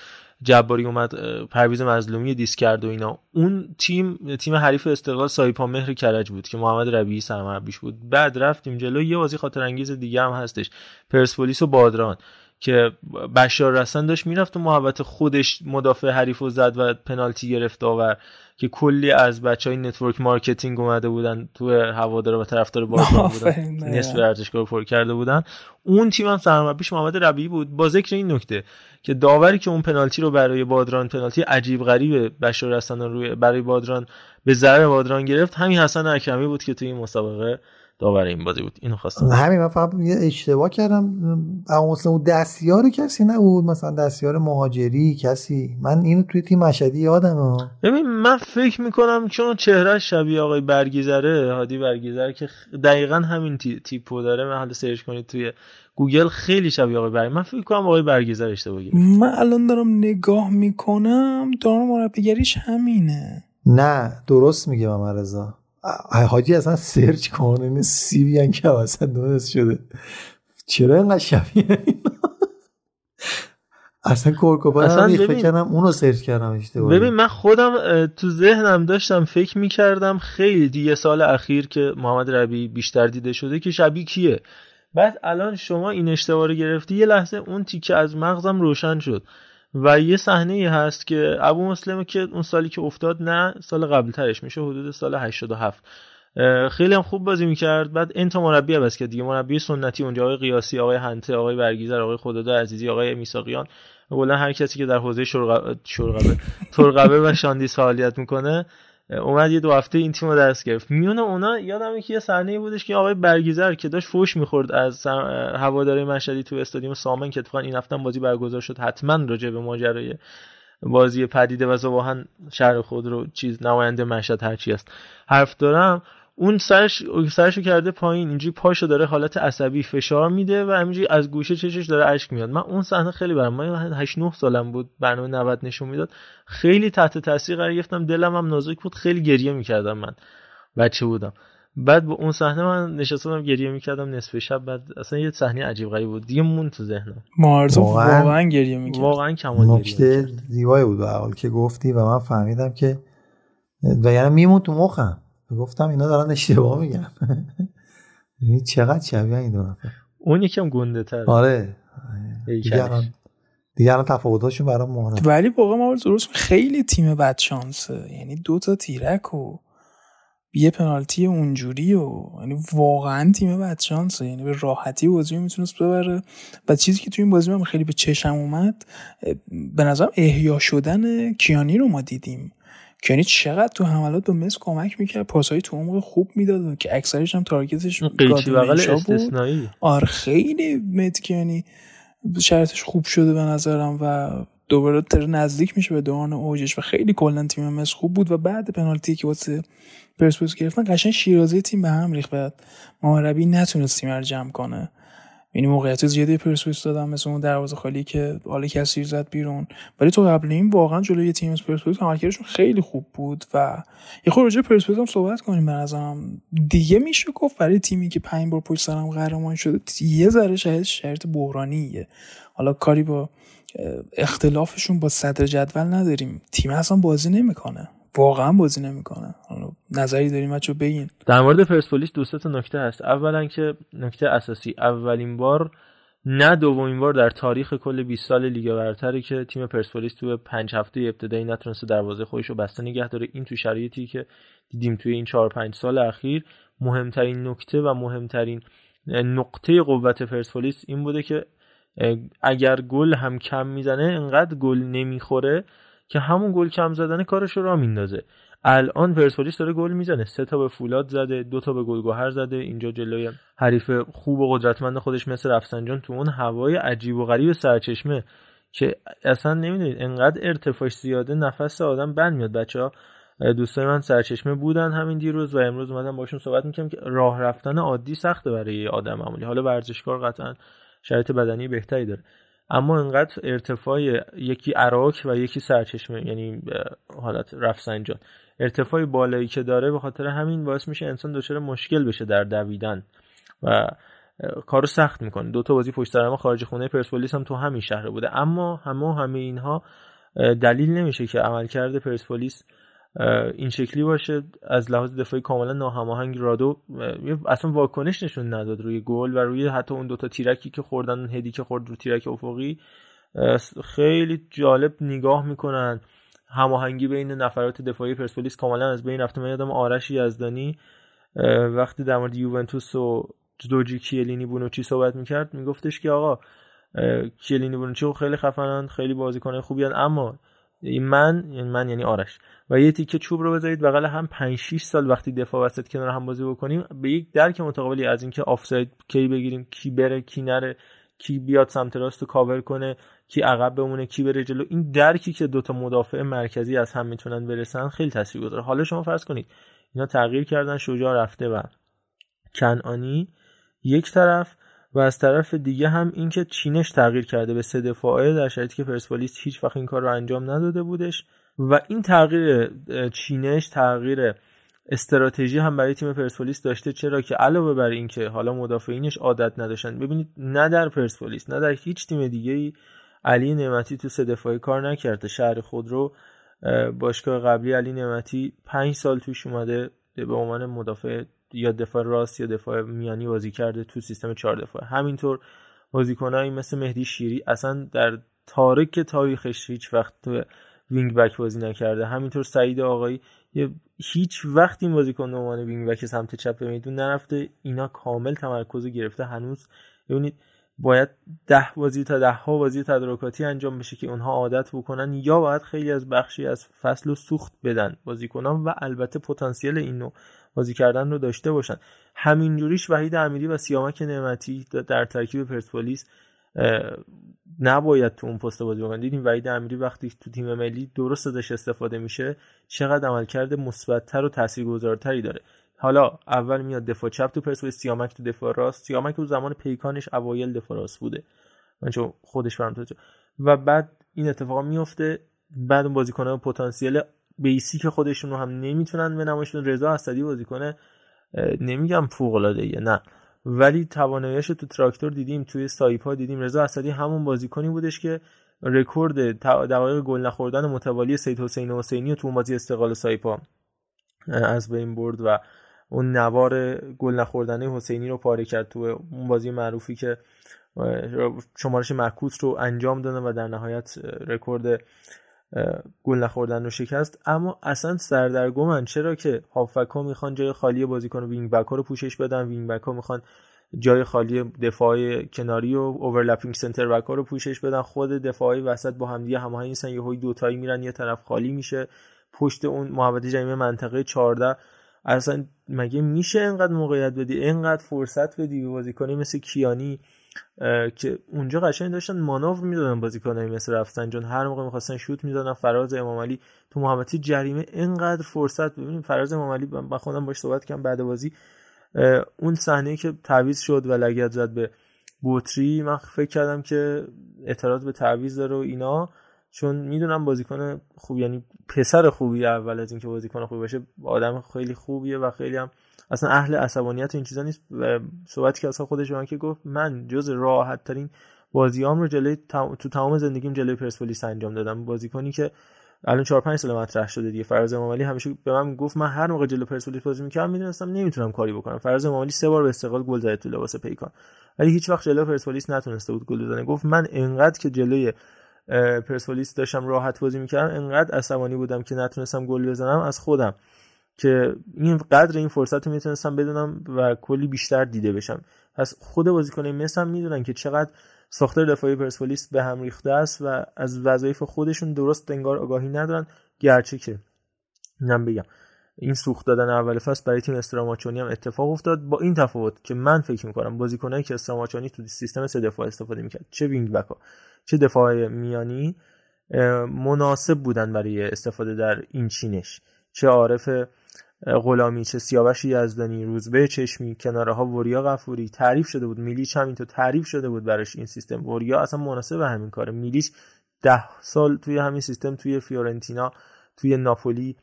جباری اومد پرویز مظلومی diss کرد و اینا. اون تیم تیم حریف استقلال سایپا مهر کرج بود که محمد ربیعی سرمربیش بود. بعد رفتیم جلو یه بازی خاطر انگیز دیگه هم هستش. پرسپولیس و بادران. که بشار رسن داشت می‌رفت و محبت خودش مدافع حریف و زد و پنالتی گرفت و که کلی از بچه های network marketing اومده بودن تو هوادار و طرفدار بادران بودن. نصف ورزشگاه پر کرده بودن. اون تیم هم سرمربیش محمد ربیعی بود. با ذکر این نکته که داوری که اون پنالتی رو برای بادران پنالتی عجیب غریب بشار رسن روی برای بادران به ضرر بادران گرفت همین حسن اکرمی بود که توی این مسابقه داور این بازی بود. اینو خواستم همین من فقط یه اشتباه کردم. اما مثلا اون دستیار کسی نبود مثلا دستیار مهاجری کسی. من اینو توی تیم مشهدی یادم ببین من فکر می‌کنم چون چهره شبیه آقای برگیزره هادی برگیزره که دقیقا همین تیپو داره من حالا سرچ کنید توی گوگل خیلی شبیه آقای برگیزر من فکر کنم آقای برگیزر اشتباه من الان دارم نگاه می‌کنم دارم مربیگریش همینه. نه درست میگه رضا. حاجی اصلا سرچ کن این سی بیان که اصلا درست شده. چرا اینقدر شبیه اصلا کورکوپا اصلا فکر کردم اونو سرچ کردم اشتباهی. ببین من خودم تو ذهنم داشتم فکر می‌کردم خیلی دیگه سال اخیر که محمد ربی بیشتر دیده شده که شبیه کیه. بعد الان شما این اشتباه رو گرفتی یه لحظه اون تیکه از مغزم روشن شد. و یه صحنه هست که ابو مسلمه که اون سالی که افتاد نه سال قبل ترش میشه حدود سال 87 خیلی هم خوب بازی می‌کرد. بعد انتا مربی عوض کرد دیگه مربی سنتی اونجا آقای قیاسی آقای هنته آقای برگیزر آقای خدادا عزیزی آقای میساقیان کلا هر کسی که در حوزه شرقبه شرقبه و شاندی فعالیت می‌کنه اومد یه دو هفته این تیم رو دست گرفت. میونه اونا یادم که یه صحنه بودش که آقای برگیزر که داشت فوش می‌خورد از هواداری مشهدی تو استادیوم سامن که اتفاقا این هفته بازی برگزار شد حتما راجع به ماجرای بازی پدیده و زباهن شهر خود رو چیز نماینده مشهد هرچی است حرف دارم. اون سرش سرشو کرده پایین اینجوری پاشو داره حالت عصبی فشار میده و همینجوری از گوشه چشش داره اشک میاد. من اون صحنه خیلی برام من 8 9 سالم بود برنامه 90 نشون می‌داد. خیلی تحت تاثیر قرار گرفتم. دلم هم نازک بود. خیلی گریه می‌کردم من. بچه بودم. بعد با اون صحنه من نشستم گریه می‌کردم نصف شب. بعد اصلا یه صحنه عجیب غریب بود. دیگه مون تو ذهنم. مارزو واقعا, واقعا گریه می‌کرد. واقعا کمال نکته زیبایی بود به حال که گفتی و من فهمیدم که و یعنی میمون تو مخم. گفتم اینا دارن اشتباه میگن. یعنی چقدر شبیه این دو نفر؟ اون یکم گنده تر آره. دیگه الان تفاوتاشون برام مهمه. ولی واقعا ما درست خیلی تیم بد شانسه. یعنی دو تا تیرک و یه پنالتی اونجوری و یعنی واقعا تیم بد شانسه. یعنی به راحتی بازی می‌تونست ببره. و چیزی که توی این بازی من خیلی به چشم اومد به نظرم احیا شدن کیانی رو ما دیدیم. یعنی چقدر تو حملات به مصر کمک می‌کرد پاسایی تو عمق خوب می‌داد و که اکثرش هم تارگتش قیچی بغل استثنایی. آره خیلی متکیانی شرطش خوب شده به نظرم و دوباره تر نزدیک میشه به دوران اوجش و خیلی کلا تیم مصر خوب بود و بعد پنالتی که واسه پرسپولیس گرفتن قشنگ شیرازی تیم به هم ریخت. بعد محمد نتونست تیم رو جمع کنه. یعنی موقعیت زیادی پرسپولیس دادم مثل اون دروازه خالی که حالا کسی زد بیرون. ولی تو قبل این واقعا جلوی تیم پرسپولیس عملکردشون خیلی خوب بود و یه خورده راجع پرسپولیس هم صحبت کنیم به نظرم. دیگه میشه گفت برای تیمی که پنج بار پشت سرم قهرمان شده یه ذره شاید شرط بحرانیه. حالا کاری با اختلافشون با صدر جدول نداریم. تیم اصلا بازی نمی‌کنه. واقعا بازی نمی‌کنه. نظری داریم بچه بگین. در مورد پرسپولیس دو تا نکته هست. اولا که نکته اساسی اولین بار نه دومین بار در تاریخ کل 20 سال لیگ برتری که تیم پرسپولیس تو پنج هفته ابتدایی نتونسته دروازه خودش رو بسته نگه داره. این تو شرایطی که دیدیم توی این 4 5 سال اخیر. مهمترین نکته و مهمترین نقطه قوت پرسپولیس این بوده که اگر گل هم کم می‌زنه انقدر گل نمی‌خوره که همون گل کم زدن کارش رو را میندازه. الان پرسپولیس داره گل می‌زنه. سه تا به فولاد زده دو تا به گلگهر زده. اینجا جلوی حریف خوب و قدرتمند خودش مثل رفسنجان تو اون هوای عجیب و غریب سرچشمه که اصلا نمی‌دونید انقدر ارتفاعش زیاده نفس آدم بند میاد. بچه ها دوستای من سرچشمه بودن همین دیروز و امروز اومدم باشون صحبت می‌کنم که راه رفتن عادی سخته برای آدم معمولی. حالا ورزشکار قطعا شرایط بدنی بهتری داره. اما انقدر ارتفاع یکی عراق و یکی سرچشمه یعنی حالت رفسنجان. ارتفاع بالایی که داره به خاطر همین باعث میشه انسان دچار مشکل بشه در دویدن و کارو سخت می‌کنه. دو تا بازی پشت سر خارج خونه پرسپولیس هم تو همین شهر بوده. اما همه همه اینها دلیل نمیشه که عملکرد پرسپولیس این شکلی باشه. از لحاظ دفاعی کاملا ناهماهنگ رادو اصلا واکنش نشون نداد روی گل و روی حتی اون دوتا تیرکی که خوردن هدی که خورد رو تیرک افقی. خیلی جالب نگاه می‌کنن. هماهنگی بین نفرات دفاعی پرسپولیس کاملا از بین رفته. من یادم آرش یزدانی وقتی در مورد یوونتوس و دوجی کیلینی بونوچی صحبت می‌کرد میگفتش که آقا کیلینی بونوچی خیلی خفنن خیلی بازیکن خوبی اما من یعنی من یعنی آرش. و یه تیکه چوب رو بذارید بغل هم 5 6 سال وقتی دفاع وسط کنار هم بازی بکنیم به یک درک متقابلی از اینکه آفساید کی بگیریم کی بره کی نره کی بیاد سمت راست رو کاور کنه کی عقب بمونه کی بره جلو. این درکی که دوتا مدافع مرکزی از هم می‌تونن برسن خیلی تاثیرگذاره. حالا شما فرض کنید اینا تغییر کردن شجاع رفته و کنعانی. یک طرف و از طرف دیگه هم اینکه چینش تغییر کرده به سه دفاعه در شرایطی که پرسپولیس هیچ وقت این کار رو انجام نداده بودش و این تغییر چینش تغییر استراتژی هم برای تیم پرسپولیس داشته. چرا که علاوه بر اینکه حالا مدافعینش عادت نداشتن ببینید نه در پرسپولیس نه در هیچ تیم دیگه ای علی نعمتی تو سه دفاعی کار نکرده. شهر خود رو باشگاه قبلی علی نعمتی پنج سال توش اومده به عنوان مدافع یا دفاع راست یا دفاع میانی بازی کرده تو سیستم چهار دفاع. همینطور بازیکنایی مثل مهدی شیری اصلا در تاریخ تاریخش هیچ وقت تو وینگ بک بازی نکرده. همینطور سعید آقایی هیچ وقت این بازیکن به عنوان وینگ بک سمت چپ میدون نرفته. اینا کامل تمرکز گرفته. هنوز ببینید باید ده بازی تا ده ها بازی تدارکاتی انجام بشه که اونها عادت بکنن یا باید خیلی از بخشی از فصل و سوخت بدن بازیکنان و البته پتانسیل این نوع بازی کردن رو داشته باشن. همینجوریش وحید امیری و سیامک نعمتی در ترکیب پرسپولیس نباید تو اون پست بازی بکنن دیدیم وحید امیری وقتی تو تیم ملی درست ازش استفاده میشه چقدر عملکرد مثبتتر و تاثیرگذارتری داره. حالا اول میاد دفاع چپ تو پرسپولیس سیامک تو دفاع راست. سیامک تو زمان پیکانش اوایل دفاع راست بوده. من چون خودش برام و بعد این اتفاق میفته بعد اون بازیکنان پتانسیل basic خودشون رو هم نمی‌تونن به نمایش رضا اسدی بازیکنه نمیگم فوق العاده نه. ولی تواناییش تو تراکتور دیدیم توی سایپا دیدیم. رضا اسدی همون بازیکنی بودش که رکورد دقایق گل نخوردن متوالی سید حسین حسینی تو بازی استقلال سایپا از بین برد و اون نوار گل نخوردن حسینی رو پاره کرد تو اون بازی معروفی که شمارش معکوس رو انجام دادن و در نهایت رکورد گل نخوردن رو شکست. اما اصلا سردرگمن چرا که هافبک ها می‌خوان جای خالی بازیکن wing back ها رو پوشش بدن. wing back ها می‌خوان جای خالی دفاع کناری و overlapping center back رو پوشش بدن. خود دفاعی وسط با همدیگه هماهنگ نیستن. یهو دوتایی میرن یه طرف خالی میشه. پشت اون محوطه جریمه منطقه 14 اصلا مگه میشه انقدر موقعیت بدی؟ انقدر فرصت بدی به بازیکنی مثل کیانی که اونجا قشنگ داشتن مانور می‌دادن بازیکنایی مثل رفتن هر موقع می‌خواستن شوت می‌دادن. فراز امام علی تو محوطه جریمه انقدر فرصت ببینیم فراز امام علی من خودم باش صحبت کردم بعد بازی. اون صحنه که تعویض شد و لگت زد به بوتری من فکر کردم که اعتراض به تعویض داره و اینا. چون می‌دونم بازیکن خوب یعنی پسر خوبی اول از اینکه بازیکن خوبی باشه آدم خیلی خوبیه و خیلی هم اصلا اهل عصبانیت این چیزا نیست. و صحبتی که اصلا خودش که گفت من جز راحت ترین بازیام رو جلوی تو تمام زندگیم جلوی پرسپولیس انجام دادم. بازیکنی که الان 4 5 سال مطرح شده دیگه. فراز امامعلی همیشه به من گفت من هر موقع جلوی پرسپولیس بازی می‌کردم می‌دونستم نمی‌تونم کاری بکنم. فراز امامعلی سه بار به استقلال گل زد تو لباس پیکان. ولی هیچ وقت جلوی پرسپولیس نتونسته بود گل بزنه. گفت من انقدر که جلوی پرسپولیس داشتم راحت بازی می‌کردم انقدر عصبانی بودم که نتونستم گل بزنم از خودم که این قدر این فرصت رو می‌تونستم بدونم و کلی بیشتر دیده بشم. پس خود بازیکن مثل هم می‌دونن که چقدر ساختار دفاعی پرسپولیس به هم ریخته است و از وظایف خودشون درست انگار آگاهی ندارن. گرچه که اینم بگم این سوخت دادن اول فصل برای تیم استراماچونی هم اتفاق افتاد. با این تفاوت که من فکر می‌کنم بازیکنایی که استراماچونی تو سیستم سه دفاع استفاده می‌کرد چه wing back چه دفاع میانی مناسب بودن برای استفاده در این چینش. چه عارف غلامی چه سیاوش یزدانی روزبه چشمی کناره ها وریا غفوری. تعریف شده بود میلیچ هم اینطور تعریف شده بود براش این سیستم. وریا اصلا مناسب همین کاره. میلیچ ده سال توی همین سیستم توی فیورنتینا توی ناپولی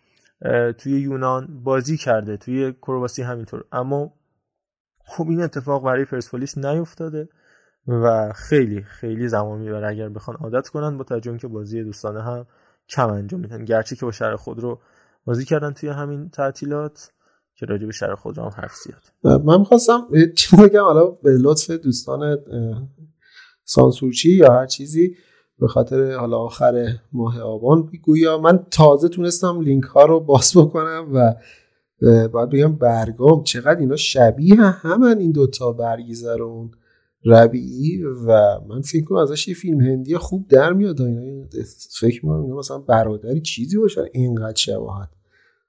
توی یونان بازی کرده توی کرواسی همینطور. اما خب این اتفاق برای پرسپولیس نیفتاده و خیلی خیلی زمان می‌بره اگر بخوان عادت کنن با توجه که بازی دوستانه هم کم انجام میدن. گرچه که با شهر خود رو بازی کردن توی همین تعطیلات که راجع به شهر خود هم حرف زیاد. من می‌خواستم چی بگم حالا به لطف دوستان سانسورچی یا هر چیزی به خاطر حالا آخر ماه آبان گویا من تازه تونستم لینک ها رو باز بکنم و باید بگم برگام چقدر اینا شبیه همن این دوتا برگیزه رو ربیعی و من فکر کنم ازش یه فیلم هندی خوب در میاد اینا. فکر می‌کنم اینا مثلا برادری چیزی باشن. اینقدر شباهت.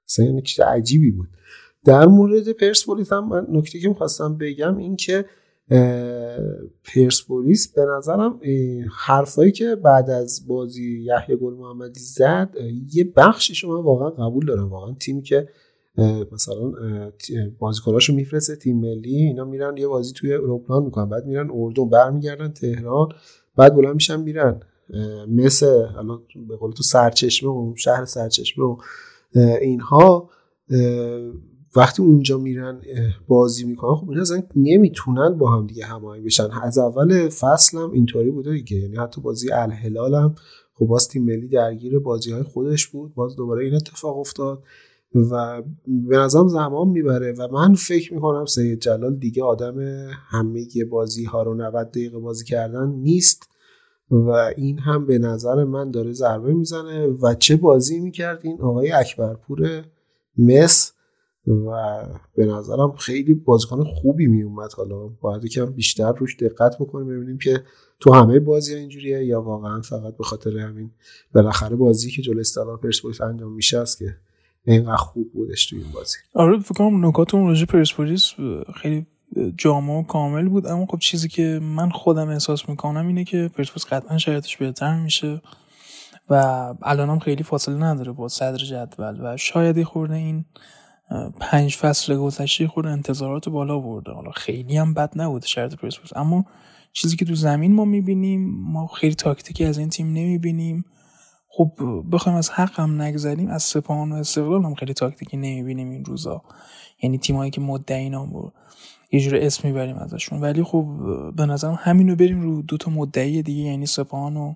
مثلا یعنی چیز عجیبی بود. در مورد پرسپولیس هم من نکته که می‌خواستم بگم این که پرسپولیس به نظرم حرفایی که بعد از بازی یحیی گل محمدی زد یه بخشش من واقعا قبول دارم. واقعا تیمی که مثلا بازیکناشو میفرسته تیم ملی اینا میرن یه بازی توی اروپلان می‌کنن. بعد میرن اردن برمیگردن تهران بعد بلند میشن میرن. مثل الان به قول تو سرچشمه و شهر سرچشمه و اینها وقتی اونجا میرن بازی می‌کنن خب اینا اصلا نمی‌تونن با هم دیگه هماهنگ بشن. از اول فصل هم اینطوری بوده دیگه. یعنی حتی بازی الهلال هم خب باز تیم ملی درگیر بازی های خودش بود. باز دوباره این اتفاق افتاد. و به نظرم زمان می‌بره و من فکر می‌کنم سید جلال دیگه آدم همه بازی ها رو 90 دقیقه بازی کردن نیست و این هم به نظر من داره ضربه می‌زنه و چه بازی می‌کرد این آقای اکبرپور مس و به نظرم خیلی بازیکن خوبی میومد حالا باید یکم بیشتر روش دقت بکنیم ببینیم که تو همه بازی ها اینجوریه یا واقعا فقط به خاطر همین بالاخره بازی که جلو استقلال پرسپولیس انجام میشه است که اینقدر خوب بودش توی این بازی. آره فکر کنم نکات اون راجع پرسپولیس خیلی جامع و کامل بود اما خب چیزی که من خودم احساس می‌کنم اینه که پرسپولیس قطعا شرایطش بهتر میشه و الان هم خیلی فاصله نداره با صدر جدول و شاید خورده این پنج فصل گذشته خود انتظارات بالا برده حالا خیلی هم بد نبوده شرط پرسپولیس اما چیزی که تو زمین ما می‌بینیم ما خیلی تاکتیکی از این تیم نمی‌بینیم. خب بخوایم از حق هم نگذریم از سپاهان و استقلال هم خیلی تاکتیکی نمی‌بینیم این روزا. یعنی تیمایی که مدعی نام یه جور اسم می‌بریم ازشون. ولی خب به نظرم همینو بریم رو دو تا مدعی دیگه یعنی سپاهان و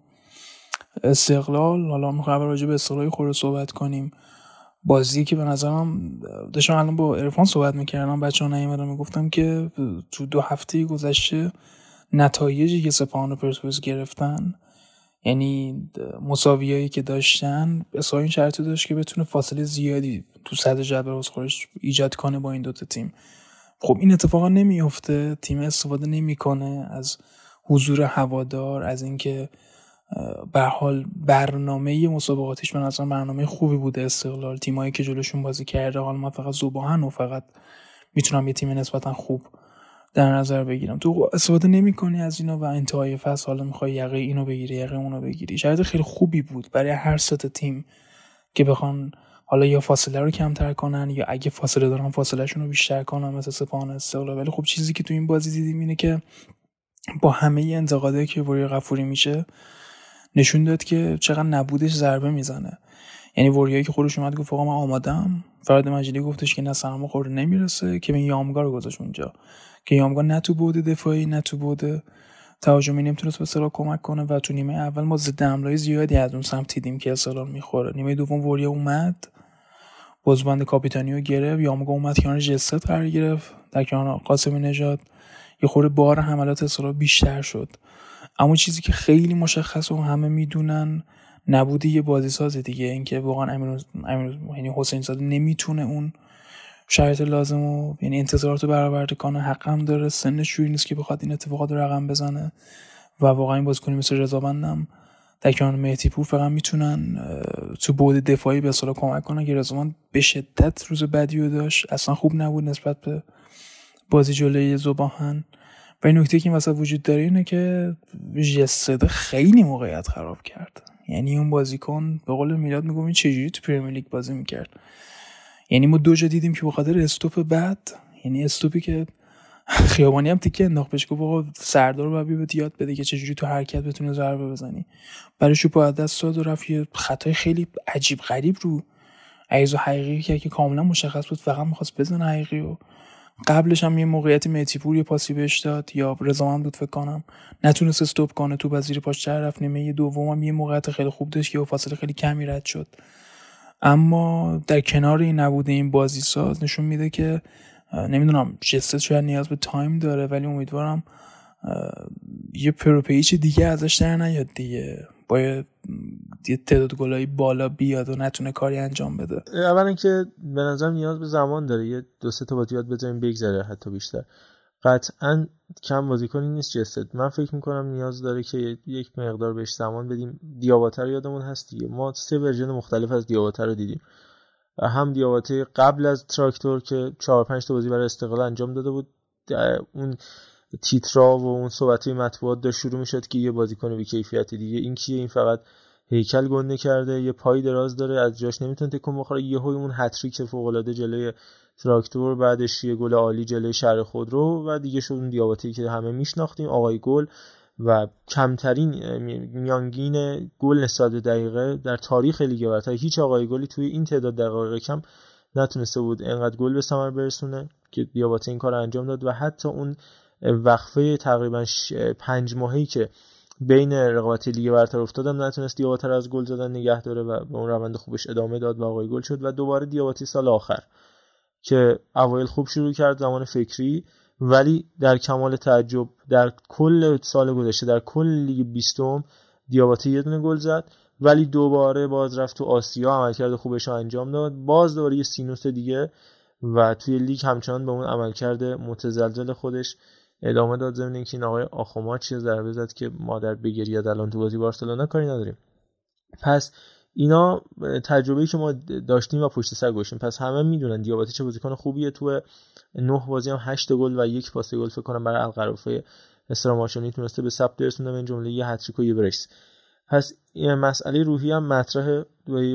استقلال. حالا می‌خوام راجع به استقلال خورده صحبت کنیم. بازی که به نظرم داشتم الان با ارفان صحبت می‌کردم بچه ها نیومدن می‌گفتم که تو دو هفته گذشته نتایجی که سپاهان و پرسپولیس گرفتن یعنی مساویایی که داشتن اصلا این شرطی داشت که بتونه فاصله زیادی تو صد جدول خودش ایجاد کنه با این دوتا تیم. خب این اتفاقا نمیفته تیم استفاده نمی‌کنه از حضور هوادار از اینکه به حال برنامه مسابقاتیش به نظر برنامه خوبی بوده استقلال. تیمایی که جلوشون بازی کرده حالا من فقط زوباهن و فقط می‌تونم یه تیم نسبتا خوب در نظر بگیرم. تو استفاده نمی‌کنی از اینا و انتهای فصل حالا می‌خوای یقه اینو بگیری یقه اونو بگیری. شاید خیلی خوبی بود برای هر ست تیم که بخوان حالا یا فاصله رو کمتر کنن یا اگه فاصله دارن فاصلهشون رو بیشتر کنن مثل سپاهان استقلال ولی خب چیزی که تو این بازی دیدیم اینه که با همه انتقادایی که وری غفوری میشه نشون داد که چقدر نبودش ضربه می‌زنه. یعنی وریایی که خودش اومد گفت آقا من آمادم فراد مجیدی گفتش که نه سرما خورده نمی‌رسه. که به یامگا رو گذاشت اونجا. که یامگا نه تو بوده دفاعی نه تو بوده تهاجمی نمی‌تونست به سرا کمک کنه و تو نیمه اول ما ضد حمله زیادی از اون سمت دیدیم که اصلا می‌خوره. نیمه دوم وریا اومد بازبند کاپیتانیو گرفت یامگا اومد کنار جست قرار گرفت در کنار قاسمی نژاد. یه خورده بار حملات اصلا بیشتر شد. اما چیزی که خیلی مشخص و همه می‌دونن نبوده یه بازی ساز دیگه اینکه واقعا امیر یعنی حسین زاده نمی‌تونه اون شرایط لازم و یعنی انتظارات رو برآورده کنه حق هم داره. سنش جوری نیست که بخواد این اتفاقات رقم بزنه و واقعا این بازیکنی مثل رضا در کنار مهدی پور فقط می‌تونن تو بود دفاعی به اصلا کمک کنن که رضا به شدت روز بدی رو داشت. اصلا خوب نبود نسبت به بازی جلوی زباهن و این نکته که مثلا وجود داره اینه که جسده خیلی موقعیت خراب کرد. یعنی اون بازیکن به قول میلاد میگم این چجوری تو پرمیر لیگ بازی می‌کرد؟ یعنی ما دو جا دیدیم که بخاطر استوپ بعد یعنی استوپی که خیابانی هم تیکه انداخت بهش گفت سردار رو بهت یاد بده که چجوری تو حرکت بتونه ضربه بزنی. برای شو دست داد و رفت یه خطای خیلی عجیب غریب رو عیز و حقیقی که که کاملا مشخص بود فقط می‌خواست بزنه حقیقی و قبلش هم یه موقعیت میتیپور یه پاسی بهش داد یا رضا بود فکر کنم. نتونست استوب کنه تو وزیر پاش رفت. نیمه دوم هم یه موقعیت خیلی خوب داشت که فاصله خیلی کمی رد شد. اما در کنار این نبوده این بازی ساز نشون میده که نمی‌دونم جست شاید نیاز به تایم داره ولی امیدوارم یه پروپیچ دیگه ازش در نیاد دیگه. باید یه تعداد گلایی بالا بیاد و نتونه کاری انجام بده. اولا که به نظر نیاز به زمان داره. یه دو سه تا یاد بذاریم بگذره حتی بیشتر. قطعا کم بازیکنی نیست جست من فکر می‌کنم نیاز داره که یک مقدار بهش زمان بدیم. دیاباته یادمون هست دیگه. ما سه ورژن مختلف از دیاباته رو دیدیم. هم دیاباته قبل از تراکتور که 4 5 تا بازی برای استقلال انجام داده بود. اون تیترا و اون صحبت مطبوعات داشت شروع می‌شد که یه بازیکن بی کیفیتی دیگه. این کیه؟ این فقط هیکل گنده کرده. یه پای دراز داره. از جاش نمی‌تونه تکون بخوره. یهو اون هتریک فوق العاده جلوی تراکتور بعدش یه گل عالی جلوی شهر خودرو و دیگه شد اون دیاباتی که همه میشناختیم آقای گل و کمترین میانگین گل نسبت دقیقه در تاریخ لیگ برتر. هیچ آقای گلی توی این تعداد دقایق کم نتونسته بود انقدر گل به ثمر برسونه که دیاباته این کار انجام داد و حتی اون وقفه تقریبا پنج ماهی که بین رقابت لیگ برتر افتاد هم نتونست دیاباته رو از گل زدن نگه داره و به اون روند خوبش ادامه داد و آقای گل شد و دوباره دیاباته‌ی سال آخر که اوایل خوب شروع کرد زمان فکری. ولی در کمال تعجب در کل سال گذشته در کل لیگ بیستم دیاباته یه دونه گل زد. ولی دوباره باز رفت تو آسیا عملکرد خوبش رو انجام داد. باز دوباره یه سینوس دیگه و توی لیگ همچنان به اون عملکرد متزلزل خودش ادامه داد زمین اینکه این آقای آخوما چیه ضربه زد که مادر بگیرید الان تو بازی بارسلونا کاری نداریم. پس اینا تجربه‌ای که ما داشتیم و پشت سر گوشیم پس همه می‌دونن دیاباتی چه بازیکن خوبیه. تو نه بازی هم 8 گل و یک پاس گل فکر کنم برای القرافه استراماشونی تونسته به ثبت برسونه این جمله یه هتریک و یه برس پس مسئله روحی هم مطرح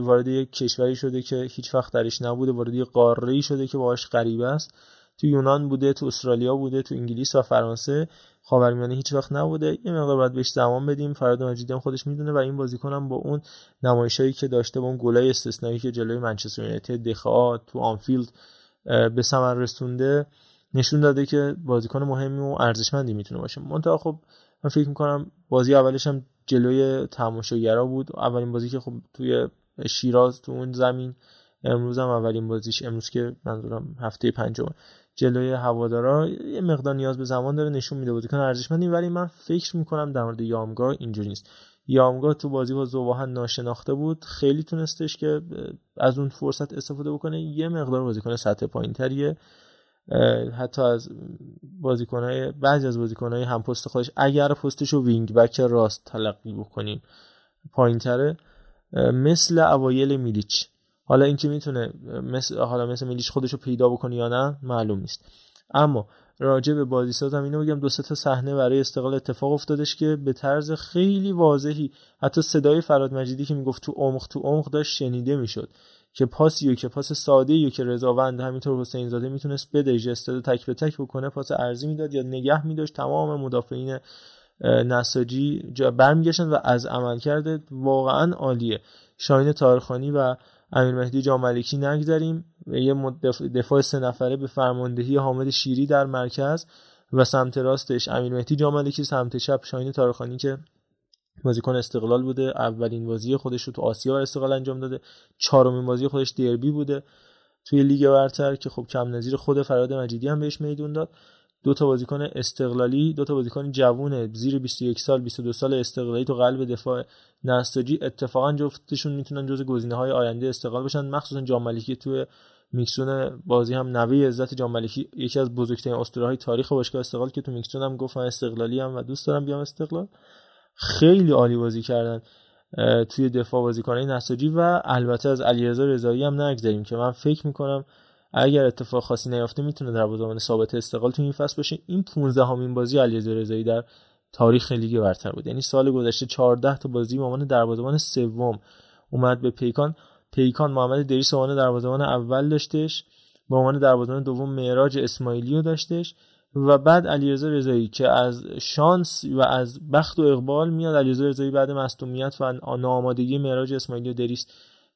وارد یک کشوری شده که هیچ وقت درش نبوده. وارد یک قاره شده که باهاش غریبه است. تو یونان بوده تو استرالیا بوده تو انگلیس و فرانسه. خاورمیانه هیچ وقت نبوده. یه مقدار باید بهش زمان بدیم. فراد مجیدی هم خودش می‌دونه و این بازیکن هم با اون نمایشایی که داشته با اون گلای استثنایی که جلوی منچستر یونایتد دخا تو آنفیلد به ثمر رسونده نشون داده که بازیکن مهمی و ارزشمندی می‌تونه باشه. منتها خب من فکر می‌کنم بازی اولش هم جلوی تماشاگرا بود. اولین بازی که خب توی شیراز تو اون زمین امروز هم اولین بازیش امروز که منظورم هفته پنجم جلوی هوادارا یه مقدار نیاز به زمان داره نشون میده بازیکن ارزشمندی ولی من فکر می‌کنم در مورد یامگا اینجوری نیست. یامگا تو بازی با زوباهن ناشناخته بود خیلی تونستش که از اون فرصت استفاده بکنه. یه مقدار بازیکن سطح پایینتریه. حتی از بازیکنهای بعضی از بازیکنهای هم پست خودش اگر پستش رو وینگ بک راست تلقی بکنیم پایینتره. مثل اوایل میلیچ. حالا اینکه می‌تونه مثل حالا مثل میلیچ خودش رو پیدا بکنه یا نه معلوم نیست. اما راجع به بازی سازم اینو بگم دو تا صحنه برای استقلال اتفاق افتادش که به طرز خیلی واضحی حتی صدای فراد مجیدی که می‌گفت تو عمق تو عمق داشت شنیده می‌شد که پاسی که پاس ساده که رضاوند همینطور حسین زاده می‌تونست بده جستاد تک به تک بکنه پاس ارزی می‌داد یا نگه میداشت. تمام مدافعین نساجی برمیگشتن و از عمل کرده واقعا عالیه. شاین تارخانی و امیر مهدی جاملکی نگذریم یه دفاع سه نفره به فرماندهی حامد شیری در مرکز و سمت راستش امیر مهدی جاملکی سمت چپ شاین تارخانی که بازیکن استقلال بوده اولین بازی خودش رو تو آسیا استقلال انجام داده چهارمین بازی خودش دربی بوده توی لیگ برتر که خب کم نظیر خود فراد مجیدی هم بهش میدون داد. دو تا بازیکن استقلالی دو تا بازیکن جوون زیر 21 سال 22 سال استقلالی تو قلب دفاع نساجی اتفاقا جفتشون می‌تونن جز گزینه های آینده استقلال باشن. مخصوصا جامالیکی توی میکسون بازی هم نوی عزت جامالیکی یکی از بزرگترین اسطوره تاریخ باشگاه استقلال که تو میکسون هم گفت استقلالی هم و دوست دارم بیام استقلال. خیلی عالی بازی کردن توی دفاع بازیکنای نساجی و البته از علیرضا رضایی هم نگذاریم که من فکر می‌کنم اگر اتفاق خاصی نیافته می‌تونه در بازمان ثابت استقلال تو این فصل باشه. این 15 همین بازی علیرضا رضایی در تاریخ لیگ برتر بود. یعنی سال گذشته 14 تا بازی به عنوان دروازه‌بان سوم اومد به پیکان. پیکان محمد دریس عنوان دروازه‌بان اول داشتش به عنوان دروازه‌بان دوم معراج اسماعیلی رو داشتش و بعد علیرضا رضایی که از شانس و از بخت و اقبال میاد. علیرضا رضایی بعد مصونیت و ناآمادگی معراج اسماعیلی و دریس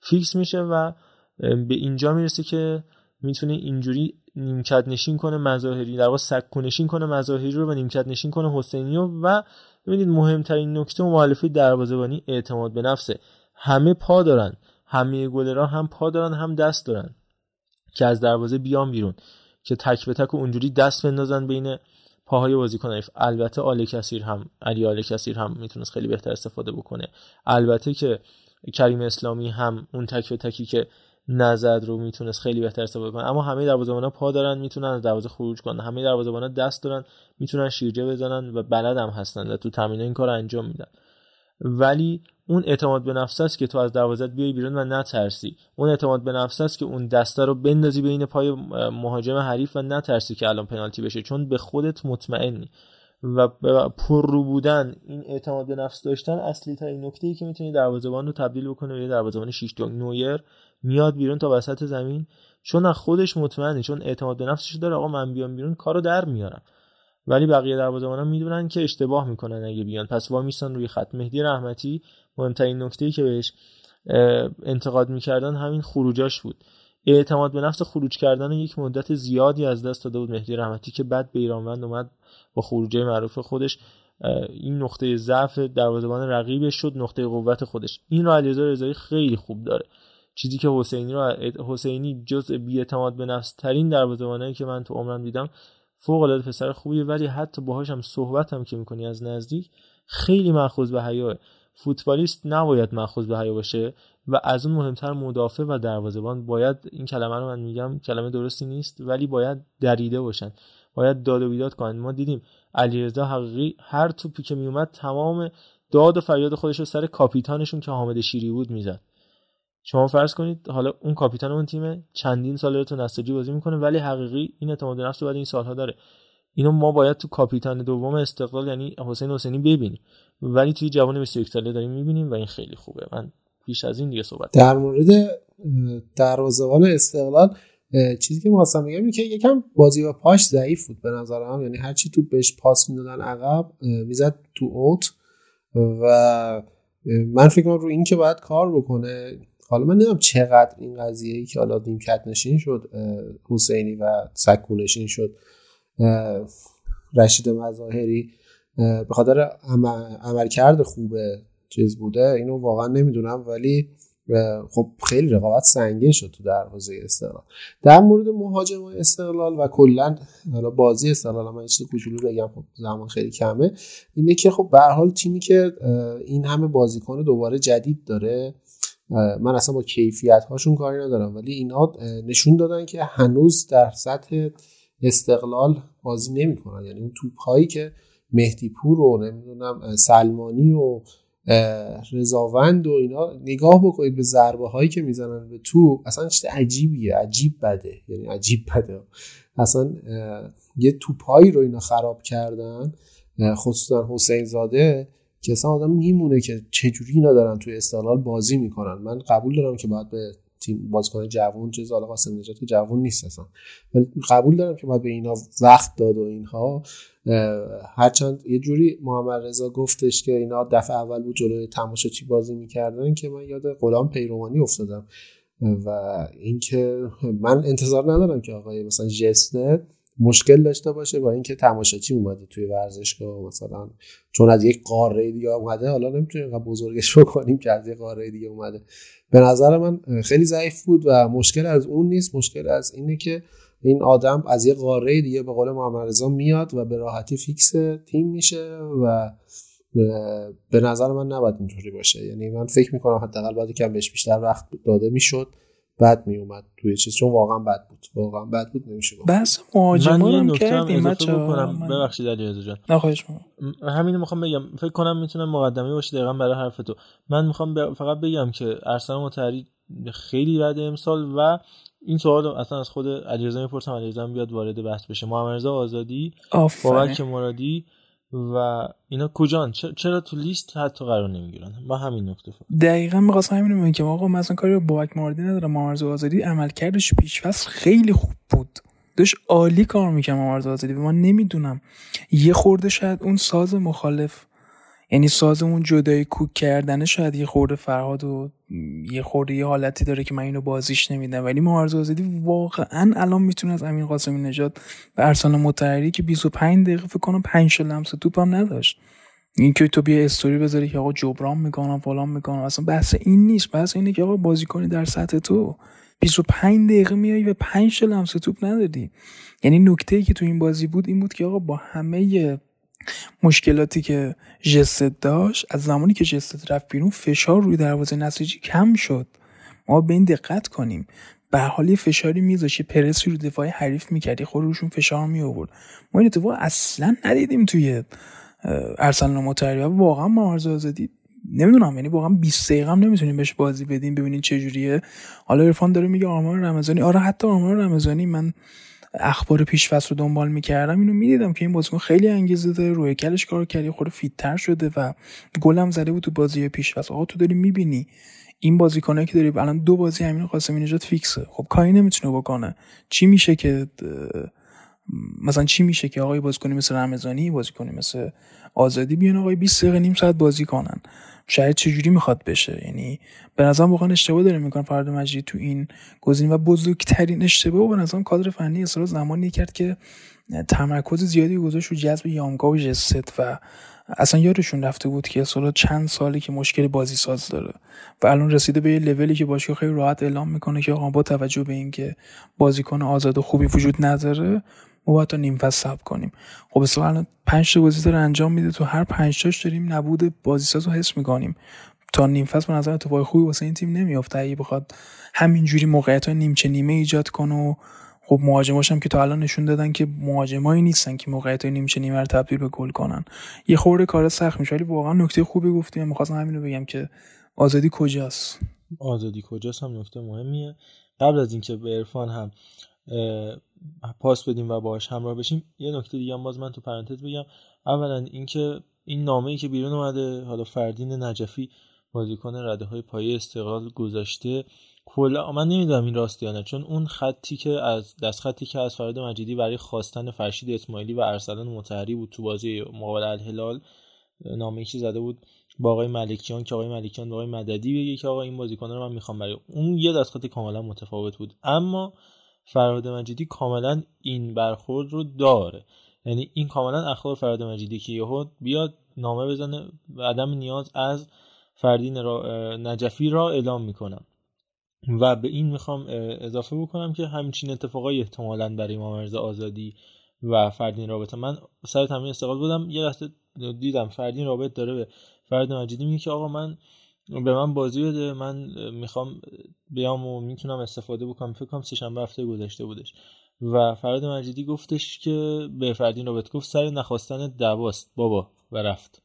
فیکس میشه و به اینجا می‌رسه که می‌تونه اینجوری نیمکت نشین کنه مظاهری در واقع سکو نشین کنه مظاهری رو و نیمکت نشین کنه حسینی رو و ببینید مهمترین نکته مؤلفه دروازه‌بانی اعتماد به نفسه. همه پا دارن همه گلرها هم پا دارن هم دست دارن که از دروازه بیان بیرون که تک به تک اونجوری دست بندازن بین پاهای بازیکن البته آل کثیر هم علی آل کثیر هم می‌تونست خیلی بهتر استفاده بکنه. البته که کریم اسلامی هم اون تک به تکی که نزد رو می‌تونست خیلی بهتر استفاده کنه. اما همه دروازه‌بانا پا دارن می‌تونن از دروازه خروج کنن. همه دروازه‌بانا دست دارن می‌تونن شیرجه بزنن و بلد هم هستن و تو تمرین این کار انجام میدن. ولی اون اعتماد به نفس است که تو از دروازت بیای بیرون و نترسی. اون اعتماد به نفس است که اون دسته رو بندازی بین پای مهاجم حریف و نترسی که الان پنالتی بشه. چون به خودت مطمئنی. و پر رو بودن این اعتماد به نفس داشتن اصلی ترین نکته ای که می‌تونی دروازه‌بان رو تبدیل بکنه به دروازه‌بان 6 نویر میاد بیرون تا وسط زمین. چون از خودش مطمئنه چون اعتماد به نفسش داره آقا من بیام بیرون کارو در میارم. ولی بقیه دروازه‌بانا می‌دونن که اشتباه می‌کنن اگه بیان. پس وا میستن روی خط. مهدی رحمتی مهمترین نکته که بهش انتقاد می‌کردن همین خروجاش بود. اعتماد به نفس خروج کردن یک مدت زیادی از دست داده بود مهدی رحمتی که بعد به ایرانوند اومد با خروجه معروف خودش. این نقطه ضعف دروازه‌بان رقیبش شد نقطه قوت خودش. این رو علیرضا رضایی خیلی خوب داره. چیزی که حسینی رو حسینی جز بی‌اعتماد به نفس ترین دروازه‌بانایی که من تو عمرم دیدم فوق العاده پسر خوبیه ولی حتی باهاش هم صحبت هم که می‌کنی از نزدیک خیلی مأخوذ به حیاه فوتبالیست نباید مأخوذ به حیا باشه و از اون مهمتر مدافع و دروازه‌بان. باید این کلمه رو من میگم کلمه درستی نیست ولی باید دریده باشن. باید داد و بیداد کنن. ما دیدیم علیرضا حقیقی هر توپی که میومد تمام داد و فریاد خودش رو سر کاپیتانشون که حامد شیری بود می‌زد. شما فرض کنید حالا اون کاپیتان اون تیم چندین ساله تو نساجی بازی می‌کنه ولی حقیقی این اعتماد نفس رو بعد این سالها داره. اینو ما باید تو کاپیتان دوم استقلال یعنی حسین حسینی ببینیم. ولی توی جوان 21 ساله داریم می‌بینیم و این خیلی خوبه. من بیش از این دیگه صحبت در مورد دروازه‌بان استقلال چیزی که می‌خواستم بگم اینه که یکم بازی با پاش ضعیف بود به نظرم یعنی هر چی تو بهش پاس می‌دادن عقب می‌زد تو اوت. و من فکر کنم رو این که باید کار بکنه حالا من نمی‌دونم چقدر این قضیه ای که حالا نیمکت نشین شد حسینی و سکو نشین شد رشید مظاهری به خاطر عملکرد خوبه چیز بوده اینو واقعا نمی‌دونم ولی خب خیلی رقابت سنگین شد تو دروازه استقلال. در مورد مهاجم استقلال و کلا حالا بازی استقلال من چیز کوچولو بگم خب زمان خیلی کمه اینه که خب به حال تیمی که این همه بازیکن دوباره جدید داره من اصلا با کیفیت هاشون کاری ندارم ولی اینا نشون دادن که هنوز در سطح استقلال بازی نمی‌کنن. یعنی اون توپ هایی که مهدی پور و نمی‌دونم سلمانی و رضاوند و اینا نگاه بکنید به ضربه هایی که می‌زنن به تو اصلا چیز عجیبیه عجیب بده. یعنی عجیب بده. اصلا یه توپایی رو اینا خراب کردن خصوصا حسین زاده که اصلا آدم میمونه که چجوری اینا دارن توی استقلال بازی می‌کنن. من قبول دارم که باید به تیم بازیکن جوون چیز حالا قاسم نجات که جوون نیست اصلا. ولی قبول دارم که باید به اینا وقت داد و اینها. هرچند یه جوری محمد رضا گفتش که اینا دفعه اول بود جلوی تماشاچی بازی می‌کردن که من یاد غلام پیروانی افتادم. و اینکه من انتظار ندارم که آقای مثلا جسته مشکل داشته باشه با اینکه تماشاچی اومده توی ورزشگاه مثلا چون از یک قاره دیگه اومده حالا نمی‌تونیم بزرگش بکنیم که از یک قاره دیگه اومده. به نظر من خیلی ضعیف بود و مشکل از اون نیست مشکل از اینه که این آدم از یه قاره دیگه به قول محمد رضا میاد و به راحتی فیکس تیم میشه و به نظر من نباید اینطوری باشه. یعنی من فکر می‌کنم حداقل باید کم بهش بیشتر وقت داده می‌شد. بعد می اومد توی چیز چون واقعا بد بود. واقعا بد بود نمیشه بس مهاجما هم کردیم بکنم. ببخشید علی جان. نخواهش همین می‌خوام بگم. فکر کنم می‌تونه مقدمه باشه دقیقا برای حرف تو. من می‌خوام فقط بگم که ارسلان متحری خیلی بد امسال و این سوال اصلا از خود علیرضا می‌پرسم. علیرضا بیاد وارد بحث بشه. محمد آزادی بابک مرادی و اینا کجان چرا تو لیست حتی قرار نمی‌گیرن؟ ما همین نکته دقیقا می‌خواستم همین بگم که آقا مثلا کاری رو بابک ماردی ندارم. محمد آزادی عملکردش پیش فصل خیلی خوب بود. داشت عالی کار می‌کنم محمد آزادی به من نمی‌دونم. یه خورده شاید اون ساز مخالف یعنی سازمون جدای کوک کردنه شاید یه خورده فرهاد و یه خورده یه حالتی داره که من اینو بازیش نمیدم. ولی مهارز آزادی واقعا الان می‌تونه از امین قاسمی نجات به ارسال متحری که 25 دقیقه فکر کنم 5 لمس توپ هم نداشت. این که تو بیا استوری بذاری که آقا جبران می‌کنم فلان می‌کنم اصلا بحث این نیست. بحث اینه که آقا بازی کنی در سطح تو 25 دقیقه میای و 5 لمس توپ ندادی. یعنی نکته ای که تو این بازی بود این بود که آقا با همه مشکلاتی که جست داشت از زمانی که جست رفت بیرون فشار روی دروازه نسیجی کم شد. ما به این دقت کنیم. به حالی فشاری میذاشی پرسی رو دفاعی حریف می‌کردی خود روشون فشار می آورد ما این اتفاق اصلا ندیدیم توی ارسلان متحری. واقعا مارز آزادی نمی‌دونم یعنی واقعا 20 دقیقه هم نمی‌تونیم بهش بازی بدیم ببینین چه جوریه. حالا عرفان داره میگه آمار رمضانی. آره حتی آمار رمضانی. من اخبار پیش رو دنبال می‌کردم اینو می‌دیدم که این بازیکن خیلی انگیزه داره روی کلش کار کردی خود فیتتر شده و گلم زده بود تو بازی پیش آقا تو داری می‌بینی این بازیکنایی که داری الان دو بازی همین قاسمی نجات فیکسه. خب کاری نمی‌تونه بکنه. چی میشه که مثلا چی میشه که آقای بازیکنی مثل رمضانی بازیکنی مثل آزادی بیان آقای 20 دقیقه نیم ساعت بازی کنن. شاید چجوری می‌خواد بشه؟ یعنی به نظرم واقعا اشتباه داره می‌کنن فرد مجید تو این گزینه و بزرگترین اشتباه و به نظرم کادر فنی اصلا زمانی کرد که تمرکز زیادی گذاشت رو جذب یامگا و جست و اصلا یادشون رفته بود که اصلا چند سالی که مشکل بازی ساز داره و الان رسیده به یه لولی که باشگاه خیلی راحت اعلام می‌کنه که آقا با توجه به اینکه بازیکن آزاد و خوبی وجود نداره ما باید تا نیم فصل صبر کنیم. خب اصلا پنج تا بازی داره انجام میده. تو هر پنج تاش داریم نبود بازیساز رو حس می‌کنیم. تا نیم فصل به نظر اتفاق خوبی واسه این تیم نمیافته. اگه بخواد همینجوری موقعیت های نیمچه نیمه ایجاد کنه و خب مهاجماش هم که تا الان نشون دادن که مهاجمایی نیستن که موقعیت های نیمچه نیمه رو تبدیل به گل کنن. یه خورده کار سخت میشه. ولی واقعا نکته خوبی گفتیم. می‌خواستم همین رو بگم که آزادی کجاست؟ آزادی کجاست هم نکته مهمیه. قبل از اینکه به عرفان هم پاس بدیم و باهاش همراه بشیم. یه نکته دیگه هم باز من تو پرانتز بگم. اولا اینکه این نامه‌ای که بیرون اومده حالا فردین نجفی بازیکن رده های پایه استقلال گذاشته کلا من نمی‌دونم این راست یا نه چون اون خطی که از دست خطی که از فراد مجیدی برای خواستن فرشید اسماعیلی و ارسلان متحری بود تو بازی مقابل الهلال نامه که زده بود با آقای ملکیان که آقای ملکیان با آقای مددی بگه که آقا این بازیکن رو من می‌خوام برای اون یه دست خطی کاملا متفاوت بود. اما فراد مجیدی کاملا این برخورد رو داره. یعنی این کاملا اخبار فراد مجیدی که یهو بیاد نامه بزنه عدم نیاز از فردین را نجفی را اعلام می‌کنم. و به این می‌خوام اضافه بکنم که همچین اتفاقای احتمالا برای مامرز آزادی و فردین رابطه. من سر تمرین استقلال بودم یه لحظه دیدم فردین رابط داره به فرد مجیدی میگه که آقا من به من بازی بده من می‌خوام بیام و می‌تونم استفاده بکنم. فکر کنم سهشنبه هفته گذشته بودش. و فراد مجیدی گفتش که به فردین رابط گفت سر نخواستن دواست بابا و رفت.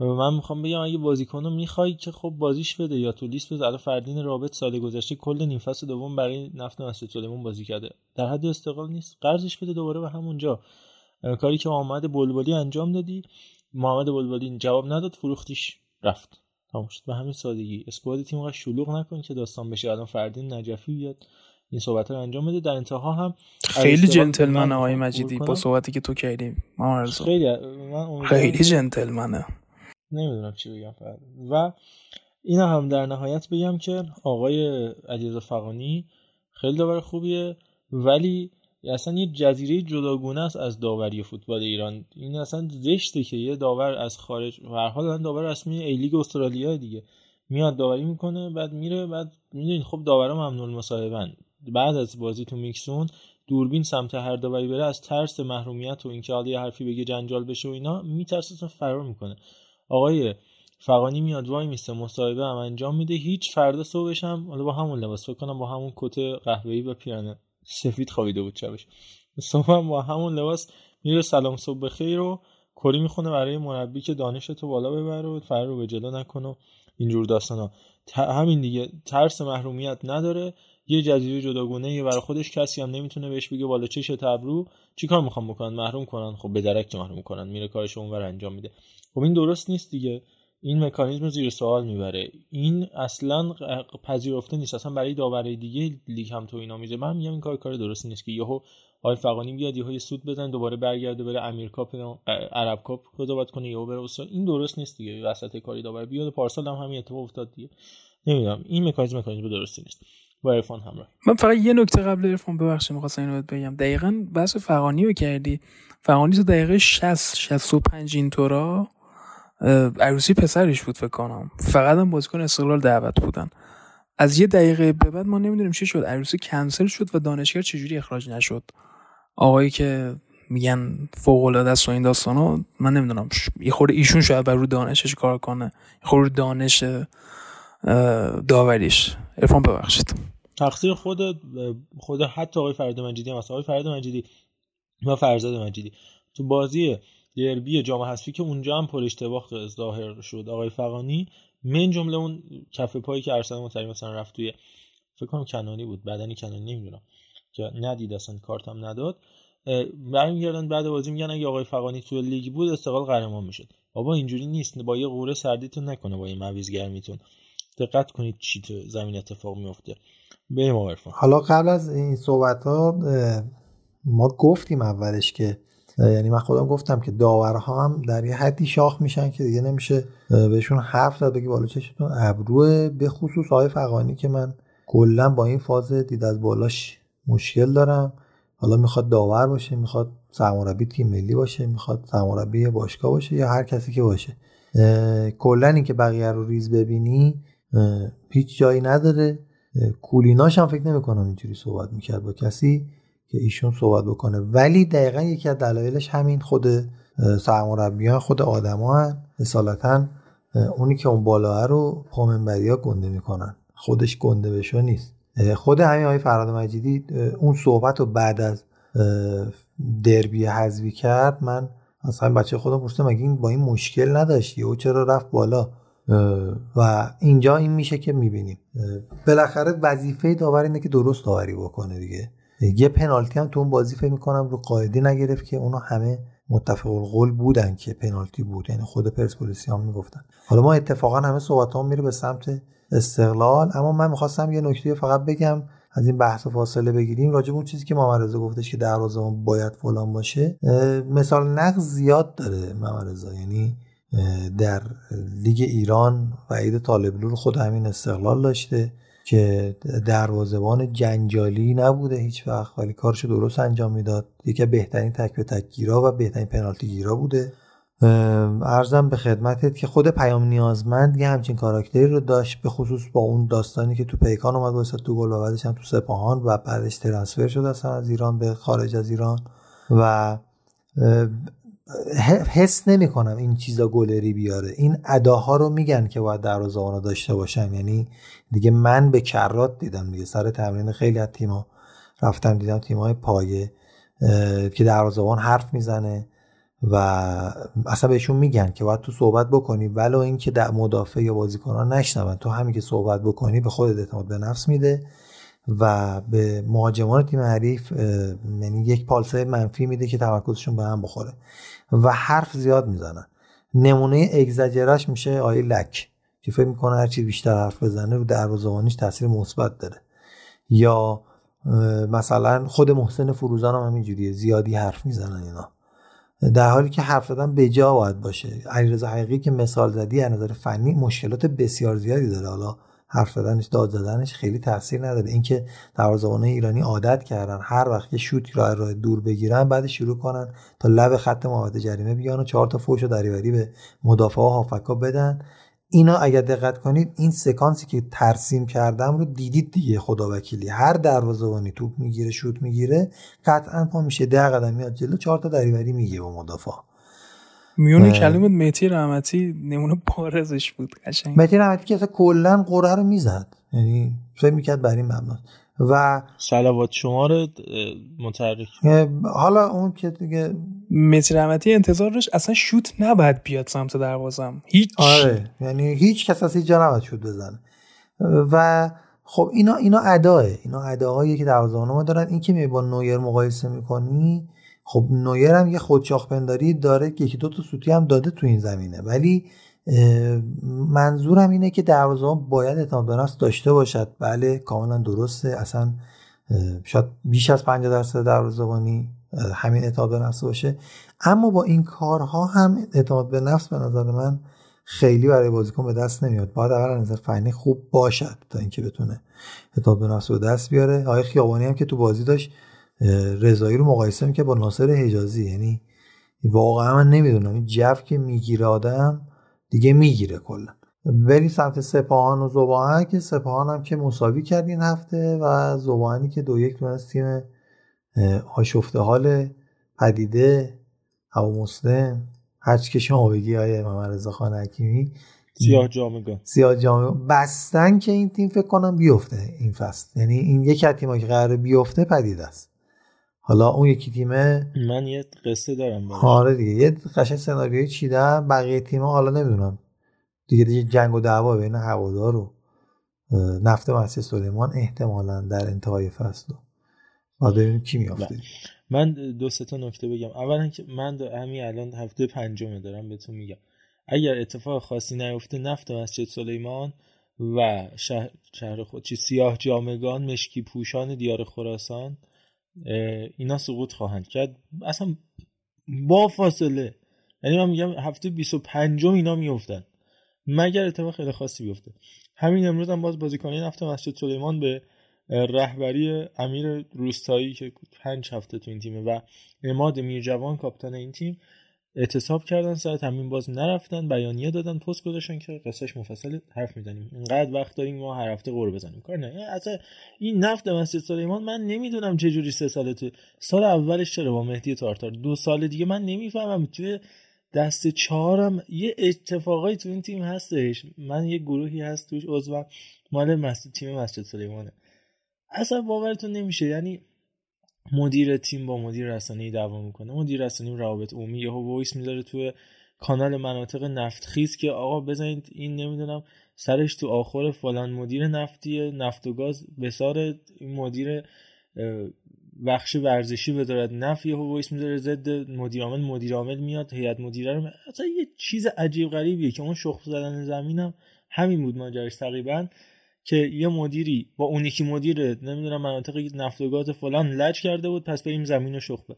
و من می‌خوام بگم اگه بازیکن رو می‌خوای که خب بازیش بده یا تو لیست بذار فردین رابط سال گذشته کل نیم فصل دوم برای نفت مسجد سلیمان بازی کرده. در حد استقلال نیست. قرضش بده دوباره به همونجا. کاری که محمد بلبلی انجام دادی محمد بلبلی جواب نداد فروختیش رفت. تمام شد. به همین سادگی. اسکواد تیم شلوغ نکن که داستان بشه. الان فردین نجفی بیاد. این صحبت رو انجام بده. در انتها هم خیلی جنتلمنه آقای مجیدی. با صحبتی که تو کردی خیلی خیلی جنتلمنه. نمی‌دونم چی بگم فرد و این هم در نهایت بگم که آقای علیرضا فقانی خیلی داور خوبیه. ولی اصلا یه جزیره جداگونه است از داوری فوتبال ایران. این اصلا زشته که یه داور از خارج و هر حال داور رسمی ای لیگ استرالیا دیگه. میاد داوری می‌کنه بعد میره بعد می‌دونید خب داورا ممنون مصاحبن بعد از بازی تو میکسون دوربین سمت هر داوری بره از ترس محرومیت و اینکه حالا حرفی بگه جنجال بشه و اینا میترسه فرار می‌کنه. آقای فقانی میاد وای میسته مصاحبه هم انجام میده. هیچ فردا صبحش هم حالا با همون لباس فکر کنم با همون کت قهوه‌ای و پیرنه سفید خوابیده بود شبش. صبح هم با همون لباس میره سلام صبح بخیر رو کری می‌خونه برای مربی که دانش تو بالا ببره و فرار رو به جلو نکنه اینجور داستانا. همین دیگه ترس محرومیت نداره. یه جزیره جداگونه یه برای خودش کسی هم نمی‌تونه بهش بگه بالا چش تبرو چیکار می‌خوام بکنن؟ محروم کنن. خب به درک محروم کنن. میره کارش اونور انجام میده. خب این درست نیست دیگه. این مکانیزم رو زیر سوال می‌بره. این اصلا پذیرفته نیست. اصلا برای داوری دیگه لیگ هم تو اینا میزه من میگم این کار کار درستی نیست که یهو آقای فقانی بیاد یهو سود بزنه دوباره برگرده بره امیر کاپ عرب کاپ قضاوت کنه یهو بره این درست نیست دیگه. وسط کاری داور بیاد. پارسال هم همین اتفاق افتاد دیگه. نمی‌دونم. این مکانیزم مکانیزم درستی نیست. با عرفان همراه. من فقط یه نکته قبل عرفان ببخشید می‌خواستم اینو بگم. دقیقا بحث فقانی رو کردی. فقانی تو دقیقه 60 65 اینطورا عروسی پسرش بود فکر کنم. فقط هم بازیکن استقلال دعوت بودن. از یه دقیقه به بعد ما نمی‌دونیم چی شد. عروسی کنسل شد و دانشگر چجوری اخراج نشد. آقایی که میگن فوق العاده است و این داستانا من نمی‌دونم. یه خورده ایشون شاید بر رو دانشش کار کنه. یه خورده دانش داوریش. ارفان ببخشید. تقصیر خود خود حتی آقای فرد مجیدی هم آقای فرد مجیدی و فرزاد مجیدی. تو بازی دربی جام حذفی که اونجا هم پر اشتباه ظاهر شد. آقای فقانی من جمله اون کف پایی که ارسلان مطری مثلا رفت توی فکر کنم کنانی بود بدنی کنانی نمی‌دونم. که ندید اصلا کارتم نداد. برمیگردن بعد بازی میگن اگه آقای فقانی توی لیگ بود استقلال قهرمان می‌شد. بابا اینجوری نیست. با یه قوره سردیتون نکنه با این مویز گرمیتون. دقت کنید چی تو زمین اتفاق میفته بریم حالا قبل از این صحبت ها ما گفتیم اولش که یعنی من خودم گفتم که داورها هم در یه حدی شاخ میشن که دیگه نمیشه بهشون حرف زد بگی بالا چشتون ابروه. به خصوص آقای فقانی که من کلا با این فاز دید از بالاش مشکل دارم. حالا می‌خواد داور باشه می‌خواد سرمربی تیم ملی باشه می‌خواد سرمربی باشگاه باشه یا هر کسی که باشه. کلا اینکه بقیه رو ریز ببینی هیچ جایی نداره. کولیناش هم فکر نمی‌کنم اینجوری صحبت می‌کرد با کسی. که ایشون صحبت بکنه. ولی دقیقا یکی از دلایلش همین خود سرمربیان خود آدما هن. اصالتا اونی که اون بالا رو پامنبری ها گنده می‌کنن. خودش گنده بشو نیست. خود همین آقای فراد مجیدی اون صحبت رو بعد از دربی حذوی کرد. من اصلا بچه خودم پرسیدم مگه این با این مشکل نداشتی او چرا رفت بالا؟ و اینجا این میشه که می‌بینیم. بالاخره وظیفه داور اینه که درست داوری بکنه دیگه. یه پنالتی هم تو اون بازی فکر می‌کنم رو قاعدی نگرفت که اونا همه متفق القول بودن که پنالتی بود. یعنی خود پرسپولیسی هم می‌گفتن. حالا ما اتفاقا همه صحبت هم میره به سمت استقلال اما من می‌خواستم یه نکته فقط بگم. از این بحث و فاصله بگیریم. راجع اون چیزی که محمد گفتش که دروازه‌بان باید فلان باشه مثال نقض زیاد داره محمد یعنی در لیگ ایران وعید طالبلو رو خود همین استقلال داشته. که دروازبان جنجالی نبوده هیچ وقت. ولی کارش درست انجام می‌داد. یکی بهترین تک به تک گیرا و بهترین پنالتی گیرا بوده. ارزم به خدمتت که خود پیام نیازمند یه همچین کاراکتری رو داشت به خصوص با اون داستانی که تو پیکان اومد واسه تو گل و هم تو سپاهان و بعدش ترانسفر شد اصلا از ایران به خارج از ایران. و حس نمی کنم این چیزا گلری بیاره. این اداها رو میگن که باید دروازه‌بانا داشته باشم. یعنی دیگه من به کرات دیدم دیگه. سر تمرین خیلی از تیما رفتم دیدم تیمای پایه که دروازه‌بان حرف می‌زنه و اصلا بهشون میگن که باید تو صحبت بکنی. ولو اینکه در مدافع یا بازیکنان نشنون. تو همین که صحبت بکنی به خودت اعتماد به نفس میده و به مهاجمان تیم حریف یعنی یک پالسه منفی میده که تمرکزشون به هم بخوره. و حرف زیاد می‌زنن. نمونه اگزاجرش میشه آیه لک که فکر می‌کنه هر چی بیشتر حرف بزنه رو دروازه‌بانیش تاثیر مثبت داره. یا مثلا خود محسن فروزان هم همینجوریه زیادی حرف می‌زنن اینا. در حالی که حرف زدن به جا باید باشه. علیرضا حقیقی که مثال زدی از نظر فنی مشکلات بسیار زیادی داره. حالا حرف زدنش داد زدنش خیلی تاثیر نداره. اینکه دروازه‌بان ایرانی عادت کردن هر وقت که شوت راه راه دور بگیرن بعد شروع کنن تا لب خط محوطه جریمه بیان و چهار تا فوش و دریوری به مدافع و هافکا بدن. اینا اگر دقت کنید این سکانسی که ترسیم کردم رو دیدید دیگه خدا وکیلی. هر دروازه‌بانی توپ می‌گیره شوت می‌گیره قطعا پا میشه. ده قدم میاد جلو چهار تا دریوری میگه به مدافع. میون کلمه مهدی رحمتی نمونه بارزش بود قشنگ. مهدی رحمتی که اصلا کلا قره رو می‌زد. یعنی فکر می‌کرد بر این مبنا و سلوات شما رو متحرک حالا اون که دیگه مهدی رحمتی انتظار داشت اصلا شوت نباید بیاد سمت دروازم. هیچ. آره. یعنی هیچ کس از جا نباید شوت بزنه. و خب اینا اینا اداه اینا اداهایی که دروازه‌بان ما دارن. این که می با نویر مقایسه می‌کنی خب نویر هم یه خودشاخ پنداری داره یکی دو تا سوتی هم داده تو این زمینه. ولی منظورم اینه که دروازه‌بان باید اعتماد به نفس داشته باشد. بله کاملا درسته. اصلا شاید بیش از 50 درصد دروازه‌بانی همین اعتماد به نفس باشه. اما با این کارها هم اعتماد به نفس به نظر من خیلی برای بازیکن به دست نمیاد. باید اول نظر فنی خوب باشد تا اینکه بتونه اعتماد به نفس به دست بیاره. آقای خیابانی هم که تو بازی داشت رضایی رو مقایسه که با ناصر حجازی. یعنی واقعا من نمی‌دونم. این جو که می‌گیره آدم دیگه می‌گیره کلا. بریم سمت سپاهان و زباهن که سپاهان هم که مساوی کرد این هفته و زباهنی که دو یک تونست تیم آشفته حال پدیده هوا مسلم هرچی که شما بگی آیه محمد رضا خان حکیمی. سیاه جامگان سیاه جامگان بستن که این تیم فکر کنم بیفته این فصل. یعنی این یکی از تیمایی که قرار بیفته پدیده است. حالا اون یکی تیمه من یه قصه دارم آره دیگه. یه قشنگ سناریوی چیدم بقیه تیم‌ها حالا نمی‌دونم. دیگه دیگه جنگ و دعوا بین هوادار و نفت مسجد سلیمان احتمالا در انتهای فصل. بعد ببینیم کی میافته. من دو سه تا نکته بگم. اولا که من همین الان هفته پنجم دارم بهتون میگم. اگر اتفاق خاصی نیفته نفت مسجد سلیمان و شهر, شهر خود چی سیاه جامگان مشکی پوشان دیار خراسان اینا سقوط خواهند کرد. اصلا با فاصله. یعنی من میگم هفته 25 اینا میافتن. مگر اتفاق خیلی خاصی بیفته. همین امروز هم باز بازیکنان نفت مسجد سلیمان به رهبری امیر روستایی که پنج هفته تو این تیمه و اماد میرجوان کاپیتان این تیم اعتصاب کردن سر تمرین باز نرفتن بیانیه دادن پست گذاشتن که قصهش مفصل حرف می‌زنیم. اینقدر وقت داریم ما هر هفته قور بزنیم. کار نه اصلا این نفت مسجد سلیمان من نمی‌دونم چه جوری سه ساله تو سال اولش چرا با مهدی تارتار؟ دو سال دیگه من نمی‌فهمم. توی دست چهارم یه اتفاقایی تو این تیم هستش. من یه گروهی هست توش عضو مال مسجد تیم مسجد سلیمانه. اصلا باورتون نمیشه. یعنی مدیر تیم با مدیر رسانه‌ای دعوا می‌کنه. مدیر رسانه‌ای روابط عمومی یهو وایس می‌ذاره تو کانال مناطق نفتخیز که آقا بزنید این نمی‌دونم سرش تو آخر فلان مدیر نفتی نفت و گاز بسار این مدیر بخش ورزشی وزارت نفت. یهو وایس می‌ذاره ضد مدیر عامل مدیر عامل میاد هیئت مدیره رو اصلا یه چیز عجیب غریبیه که اون شخص زدن زمینم همین بود ماجراش تقریبا. که یه مدیری با اون یکی مدیر نمی‌دونم مناطق نفت و گاز فلان لج کرده بود پس بریم زمین رو شخبه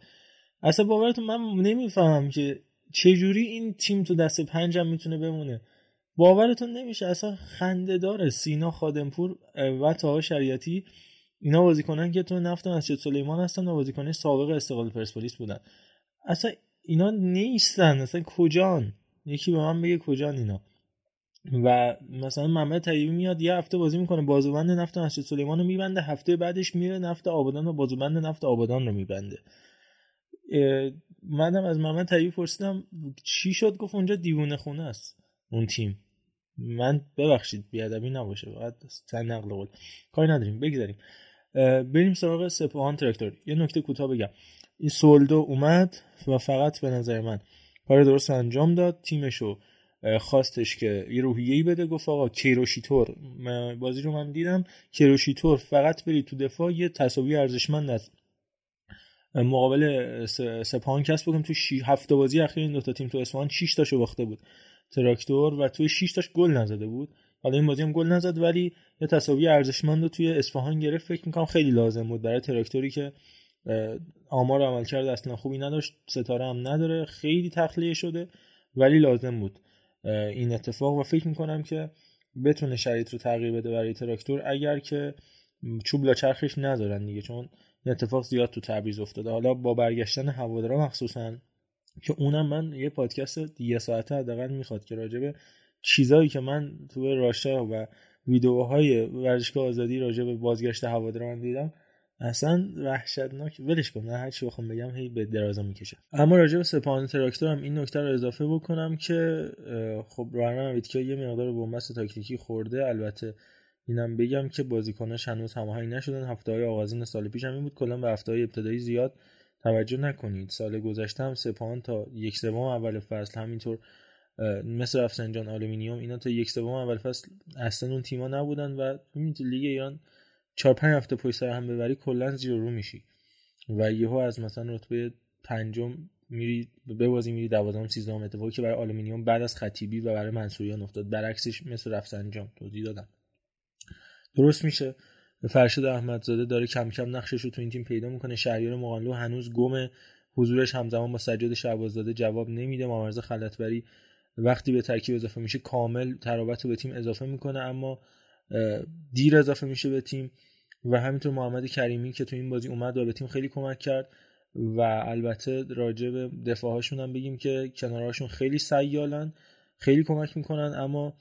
اصلا باورتون من نمی‌فهمم که چه جوری این تیم تو دست پنجم می‌تونه بمونه. باورتون نمیشه اصلا خنده داره. سینا خادمپور و تاها شریعتی اینا بازیکنان که تو نفت مسجد سلیمان هستن و بازیکنان سابق استقلال پرسپولیس بودن. اصلا اینا نیستن. اصلا کجان؟ یکی به من بگه کجان اینا؟ و مثلا محمد طیبی میاد یه هفته بازی می‌کنه بازوبند نفت مسجد سلیمان رو میبنده هفته بعدش میره نفت آبادان و بازوبند نفت آبادان رو میبنده. منم از محمد طیبی پرسیدم چی شد؟ گفت اونجا دیوونه خونه است اون تیم. من ببخشید بیادبی نباشه بعد تن نقل قول. کاری نداریم بگذاریم. بریم سراغ سپاهان ترکتور یه نکته کوتاه بگم. این سولدو اومد و فقط به نظر من کار درست انجام داد تیمشو خواستش که یه روحیه‌ای بده گفت آقا کیروشیتور. بازی رو من دیدم کیروشیتور. فقط برید تو دفاع یه تساوی ارزشمند از مقابل سپاهان کسب بکنیم. تو شی هفته بازی اخیر این دو تا تیم تو اصفهان 6 تاشو باخته بود. تراکتور و توی 6 تاش گل نزده بود. حالا این بازی هم گل نزد ولی یه تساوی ارزشمند رو توی اصفهان گرفت. فکر می‌کنم خیلی لازم بود برای تراکتوری که آمار عمل کرده اصلا خوبی نداشت. ستاره هم نداره. خیلی تخلیه شده ولی لازم بود. این اتفاق و فکر می‌کنم که بتونه شرایط رو تغییر بده برای تراکتور اگر که چوب لاچرخش نذارن دیگه چون این اتفاق زیاد تو تبریز افتاده. حالا با برگشتن هوادارا مخصوصا که اونم من یه پادکست یه ساعته حداقل می‌خواد که راجبه چیزایی که من تو راشا و ویدیوهای ورزشگاه آزادی راجع به بازگشت هواداران دیدم اصلا وحشتناک. ولش کن هر چی بخوام بگم هی به درازا می‌کشه. اما راجع به سپاهان تراکتور هم این نکته رو اضافه بکنم که خب محرم نویدکیا یه مقدار به بن‌بست تاکتیکی خورده. البته اینم بگم که بازیکناش هنوز هماهنگ نشدن. هفته های آغازین سال پیش هم این بود. کلا به هفته های ابتدایی زیاد توجه نکنید. سال گذشته هم سپاهان تا یک سوم اول فصل همینطور مثل رفسنجان آلومینیوم اینا تا یک سوم اول فصل اصلا اون تیما نبودن و لیگ ایران چهار پنج هفته پشت سر هم ببری کلا زیر رو میشی. و یهو از مثلا رتبه پنجم میری به بازی میری دوازدهم سیزدهم اتفاقی که برای آلومینیوم بعد از خطیبی و برای منصوریان افتاد. برعکسش مثل رفسنجان توضیح دادم. درست میشه. فرشاد احمدزاده داره کم کم نقشش رو تو این تیم پیدا می‌کنه. شهریار مقانلو هنوز گم حضورش همزمان با سجاد شهباززاده جواب نمیده. محمدرضا خلعتبری وقتی به ترکیب اضافه میشه کامل ترابط رو به تیم اضافه می‌کنه. اما دیر اضافه میشه به تیم و همینطور محمد کریمی که تو این بازی اومد و به تیم خیلی کمک کرد و البته راجع به دفاعهاشون هم بگیم که کنارهاشون خیلی سیالن خیلی کمک می‌کنن اما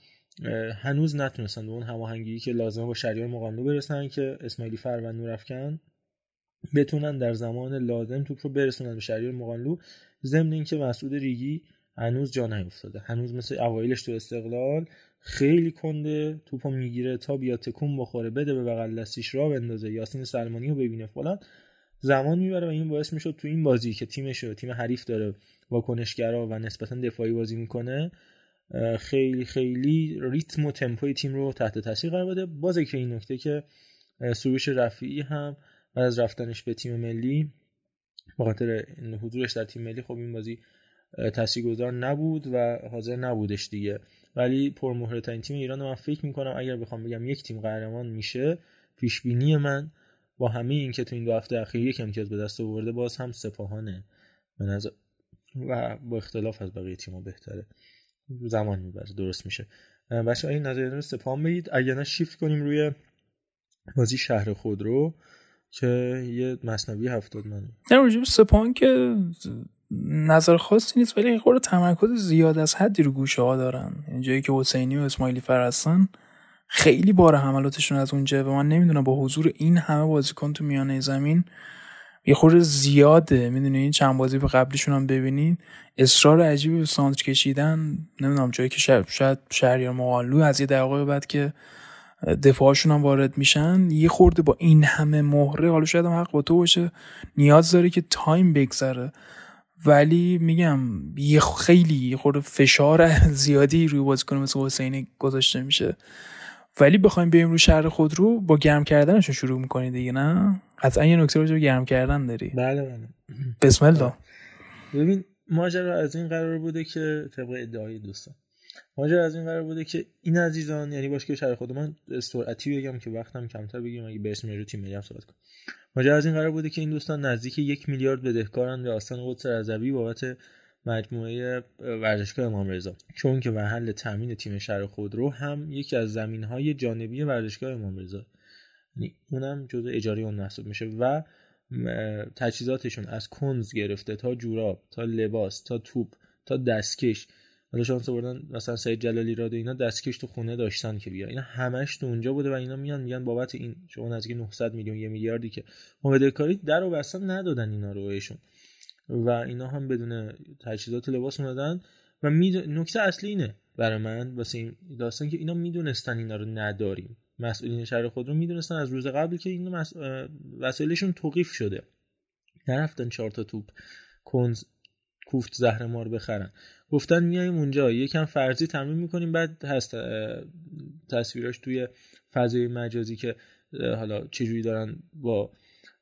هنوز نتونستن به اون هماهنگی که لازمه با شریار مقاملو برسن که اسماعیلی فر و نورافکن بتونن در زمان لازم توپ رو برسونن به شریار مقاملو ضمن اینکه مسعود ریگی هنوز جا نیفتاده. هنوز مثل اوایلش تو استقلال خیلی کنده توپو می‌گیره تا بیا تکون بخوره بده به بغل دستیش را بندازه یاسین سلمانی رو ببینه فلان. زمان می‌بره و این باعث می‌شد تو این بازی که تیمش تیم حریف داره واکنشگرا و نسبتا دفاعی بازی می‌کنه خیلی خیلی ریتم و تمپوی تیم رو تحت تاثیر قرار بده. باز که این نکته که سروش رفیعی هم بعد از رفتنش به تیم ملی به خاطر حضورش در تیم ملی خب این بازی تاثیرگذار نبود و حاضر نبودش دیگه. ولی پرمهره ترین تیم ایران من فکر می‌کنم اگر بخوام بگم یک تیم قهرمان میشه پیش بینی من با همه این که تو این دو هفته اخیر یک امتیاز به دست آورده باز هم سپاهانه. به نظر و با اختلاف از بقیه تیم‌ها بهتره. زمان می‌بره درست میشه. بچه این نظر رو سپاهان بگید اگر نه شیفت کنیم روی بازی شهر خود رو که یه مصنوی هفتاد من. نه سپاهان که نظر خاصی نیست ولی خورده تمرکز زیاد از حدی رو گوشه ها دارن. اینجایی که حسینی و اسماعیلی فرستن خیلی بار حملاتشون از اونجا و من نمی‌دونم با حضور این همه بازیکن تو میانه زمین یه خورده زیاده. می‌دونی؟ این چند بازی به قبلیشون هم ببینید اصرار عجیبی به سانتر کشیدن. نمی‌دونم جایی که شاید, شاید شهریار مقالو از یه دقیقه بعد که دفاعشون هم وارد میشن یه خورده با این همه مهره حالا شاید هم حق با تو باشه نیاز داره که تایم بگذره. ولی میگم یه خیلی خورده فشار زیادی روی بازیکن مثل حسینی گذاشته میشه. ولی بخوایم بریم رو شهر خود رو با گرم کردنشون شروع می‌کنید دیگه نه؟ قطعا یه نکته رو گرم کردن داری. بله بله. بسم الله. ببین ماجرا از این قرار بوده که طبق ادعای دوستان. ماجرا از این قرار بوده که این عزیزان یعنی باشه که شهر خود من سرعتی بگم که وقتم کمتر بگیم اگه برسیم رو تیم ملی صحبت کنم. ماجرا از این قرار بوده که این دوستان نزدیک یک میلیارد بدهکارن به آستان قدس رضوی بابت مجموعه ورزشگاه امام رضا. چون که محل تامین تیم شهر خودرو هم یکی از زمین های جانبی ورزشگاه امام رضا. یعنی اونم جزء اجاره اون محسوب میشه و تجهیزاتشون از کنز گرفته تا جوراب تا لباس تا توپ تا دستکش حالا شانس بردن مثلا سید جلالی راده اینا دستکش تو خونه داشتن که بیا اینا همش تو اونجا بوده و اینا میان میگن بابت این شما نزدیک 900 میلیون یه میلیاردی که کاری در و بسته ندادن اینا رو بهشون. و اینا هم بدون تجهیزات لباس اومدن. و نکته اصلی اینه برای من واسه این داستان که اینا می‌دونستن اینا رو نداریم. مسئولین شهر خود رو می‌دونستن از روز قبل که این مس... وسایلشون توقیف شده. نرفتن چهار تا توپ کنز کوفت زهر مار بخرن. گفتن میایم اونجا. یکم فرضی تمرین می‌کنیم بعد هست تصویراش توی فضای مجازی که حالا چجوری دارن با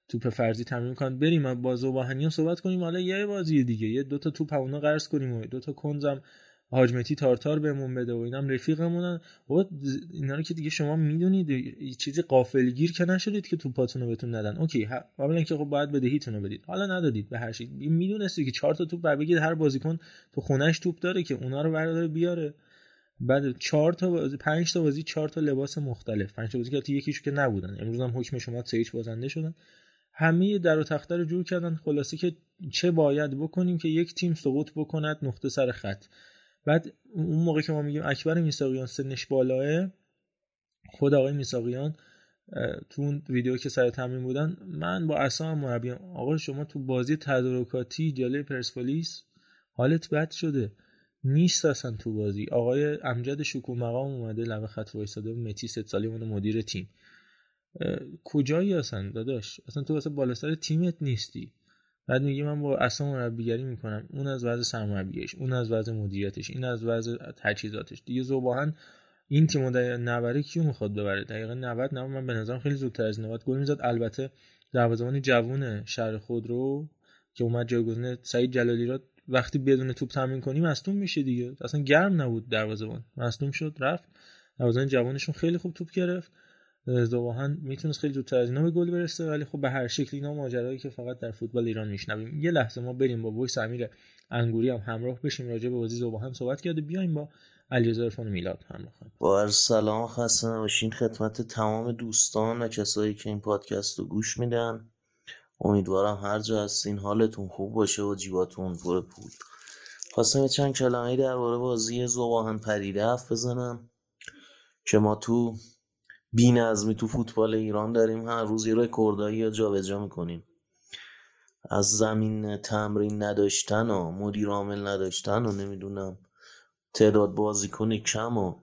توپ فرضی تمرین می‌کنن. بریم با زوباهنی صحبت کنیم. حالا یه بازی دیگه. یه دوتا توپ اونا قرض کنیم و دوتا کنزم حاجمتی تارتار بهمون بده و اینم رفیقمونن. و اینا رو که دیگه شما می‌دونید چیزی قافلگیر که نشدید که توپاتون رو بهتون ندن. اوکی اولا که خب باید بدهیتون رو بدید. حالا ندادید به هر چی می‌دونستید که چهار تا توپ بر بگید هر بازیکن تو خونش توپ داره که اونا رو برداره بیاره. بعد چهار تا بازی پنج تا بازی چهار تا لباس مختلف. پنج تا بازی که یکیشو که نبودن. امروز هم حکم شما سه بازنده شدن. همه در و تخته رو جور کردن. خلاصه که چه باید بکنیم که یک تیم سقوط بکند نقطه سر خط. بعد اون موقع که ما میگیم اکبر میساقیان سنش بالاه خود آقای میساقیان تو اون ویدیو که سر تمرین بودن من با اسام مربی آقا شما تو بازی تدارکاتی جلوی پرسپولیس حالت بد شده. نیست اصلا تو بازی. آقای امجد شکو مقام اومده لب خط وایساده متی ست سالی مدیر تیم. کجایی اصلا داداش؟ اصلا تو واسه بالا سر تیمت نیستی. بعد میگه من با اصلا مربیگری می‌کنم. اون از وضع سرمربیش اون از وضع مدیریتش این از وضع تجهیزاتش. دیگه زوباهن این تیم رو نبره کیو می‌خواد ببره؟ دقیقا 90 نه من به نظرم خیلی زودتر از 90 گل می‌زد. البته دروازه‌بان جوون شهر خودرو که اومد جایگزین سعید جلالی را وقتی بدون توپ تمرین کنیم مصدوم میشه دیگه. اصلا گرم نبود دروازه‌بان. مصدوم شد رفت. دروازه‌بان جوانشون خیلی خوب توپ گرفت. ذوب‌آهن می‌تونست خیلی زودتر از اینا به گل برسه ولی خب به هر شکل اینا ماجرایی که فقط در فوتبال ایران میشنویم. یه لحظه ما بریم با voice امیر انگوری هم همراه بشیم راجع به بازی زواهن صحبت کرده. بیایم با علیرضا عرفان میلاد همراه با سلام خسته نباشین. خدمت تمام دوستان و کسایی که این پادکست رو گوش میدن. امیدوارم هر جا هستین. حالتون خوب باشه و جیباتون پر پول. خواستم چند کلمه درباره بازی زواهن پریده حرف بزنم که ما تو نظمی تو فوتبال ایران داریم. هر روز یه رکوردایی یا جابجا می‌کنیم. از زمین تمرین نداشتن و مدیر عامل نداشتن و نمی‌دونم تعداد بازیکن کم و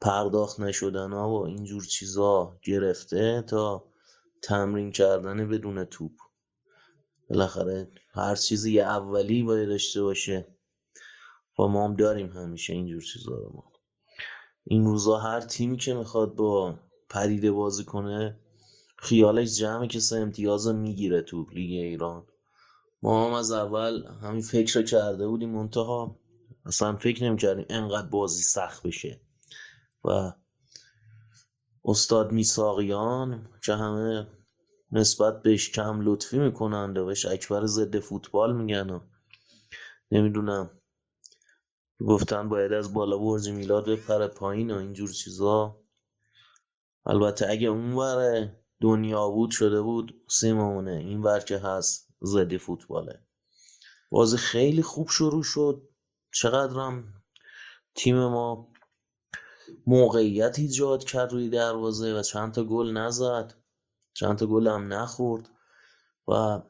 پرداخت نشدن ها و اینجور چیزا گرفته تا تمرین کردن بدون توپ. بالاخره هر چیزی اولی باید داشته باشه. و ما هم داریم همیشه اینجور چیزا رو ما. این روزا هر تیمی که می‌خواد با پریده بازی کنه خیالش جمعه که سه امتیاز می‌گیره تو لیگ ایران. ما هم از اول همین فکر کرده بودیم منتها اصلا فکر نمی‌کردیم انقدر بازی سخت بشه. و استاد میساقیان که همه نسبت بهش کم لطفی می‌کنند و بهش اکبر ضد فوتبال میگن و نمی‌دونم. گفتن باید از بالا برج میلاد بپره پایین و اینجور چیزا. البته اگه اون ور دنیا بود شده بود سیمونه این ور که هست زدی فوتباله. بازی خیلی خوب شروع شد. چقدرم تیم ما موقعیت ایجاد کرد روی دروازه و چند تا گل نزد. چند تا گل هم نخورد. و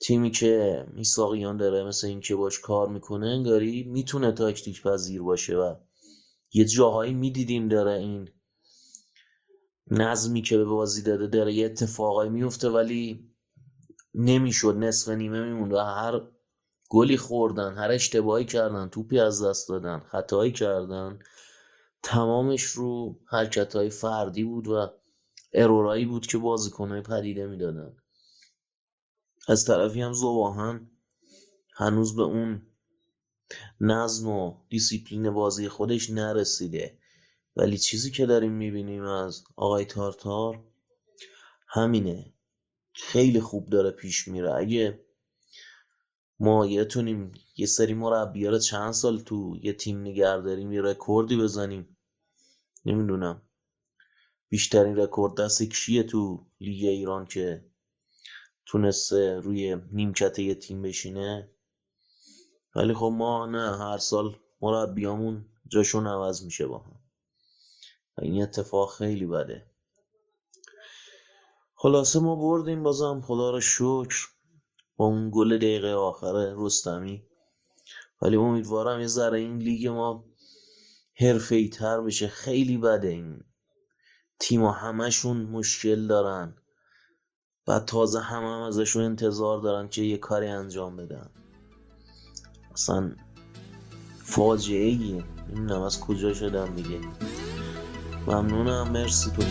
تیمی که میساقیان داره مثل این که باش کار می‌کنه انگاری می‌تونه تاکتیک پذیر باشه و یه جاهایی می‌دیدیم داره این نظمی که به بازی داده داره یه اتفاقایی میفته ولی نمی‌شد نصف نیمه میموند و هر گلی خوردن هر اشتباهی کردن توپی از دست دادن خطایی کردن تمامش رو حرکت های فردی بود و ارورایی بود که بازیکنهای پدیده می‌دادن. از طرفی هم زواهن هنوز به اون نظم و دیسیپلین بازی خودش نرسیده. ولی چیزی که داریم می‌بینیم از آقای تارتار همینه. خیلی خوب داره پیش میره. اگه ما بتونیم یه سری مربی رو چند سال تو یه تیم نگه داریم یه رکوردی بزنیم. نمی‌دونم. بیشترین رکورد دست کیه تو لیگ ایران که تونسته روی نیمکت یه تیم بشینه. ولی خب ما نه هر سال مربیامون جاشون عوض میشه با هم. و این اتفاق خیلی بده. خلاصه ما بردیم بازم. خدا رو شکر. با اون گل دقیقه آخر رستمی. ولی امیدوارم یه ذره این لیگ ما حرفه تر بشه. خیلی بده. این تیما همشون مشکل دارن. و تازه همه هم ازشون انتظار دارن که یه کاری انجام بدن. اصلا فاجعه ایه نمی‌دونم از کجا شدم دیگه. ممنونم. مرسی تو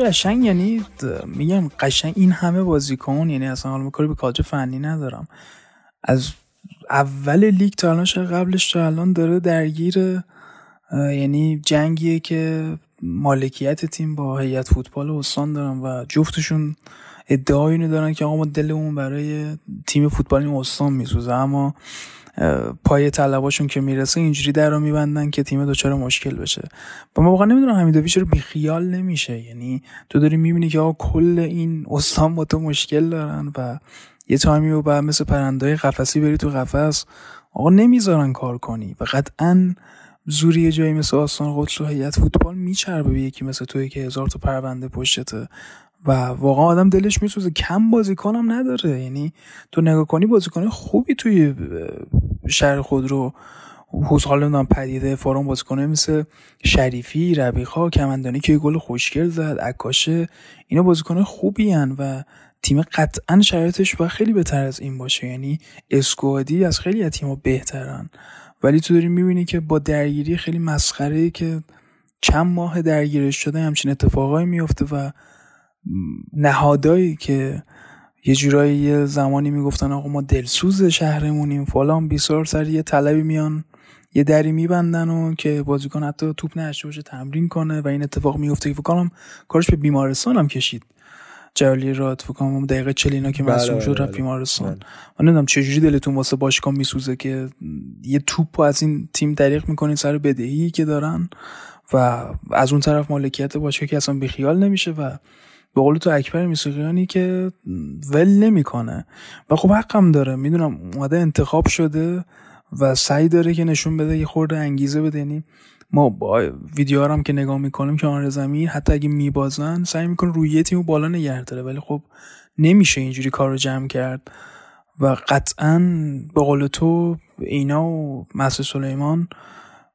قشنگ یعنی میگم قشنگ این همه بازیکن یعنی اصلا حالا کاری به کادر فنی ندارم. از اول لیگ تا الان قبلش تا الان داره درگیر یعنی جنگیه که مالکیت تیم با هیئت فوتبال استان دارن و جفتشون ادعای اینو دارن که آقا ما دلمون برای تیم فوتبال استان میسوزه. اما پای طلباشون که می‌رسه اینجوری در رو میبندن که تیم دچار مشکل بشه. و من واقعا نمی‌دونم حمیدوی چرا بیخیال نمیشه. یعنی تو داری می‌بینی که آقا کل این استان با تو مشکل دارن و یه تایمی رو بعد مثل پرنده قفسی بری تو قفس. آقا نمی‌ذارن کار کنی. و قطعا زوری جایی مثل آستان قدس و هیئت فوتبال میچربه به یکی مثل توی که هزار تا پرونده پشتته. و واقعا آدم دلش میسوزه. کم بازیکن هم نداره. یعنی تو نگاه کنی بازیکن خوبی توی شهر خود رو حوز حالا پدیده فارم بازیکنه مثل شریفی ربیخا کمندانی که گل خوشگل زد عکاشه اینا بازیکن خوبی هن و تیم قطعا شرایطش باید خیلی بهتر از این باشه. یعنی اسکوادی از خیلی از تیم‌ها بهترن. ولی تو داری می‌بینی که با درگیری خیلی مسخره که چند ماه درگیرش شده همچین اتفاقایی میفته و نهادایی که یه جورایی یه زمانی می‌گفتن آقا ما دلسوز شهرمونیم فلان بیسار سر یه طلبی میان یه دری میبندن و که بازیکن حتی توپ نشته باشه تمرین کنه و این اتفاق میفته که فکر کارش به بیمارستان هم کشید. جلی رات فکر کنم دقیقه چلینا که مسئول بله، شد رفت بله، بیمارستان. بله. من نمی‌دونم چجوری دلتون واسه باشگاه میسوزه که یه توپ از این تیم دریغ می‌کنین سر بدهی که دارن و از اون طرف مالکیت باشگاه که اصلا بیخیال نمیشه و به قول تو اکبر میسوقیانی که ول نمی‌کنه. و خب حقم داره. می‌دونم اومده انتخاب شده و سعی داره که نشون بده یه خورده انگیزه بده. یعنی ما با ویدیو هم که نگاه می‌کنیم که آن زمین حتی اگه میبازن سعی می‌کنه روی یه بالا نگه داره. ولی خب نمیشه اینجوری کار رو جمع کرد. و قطعا به قول تو اینا و مسعود سلیمان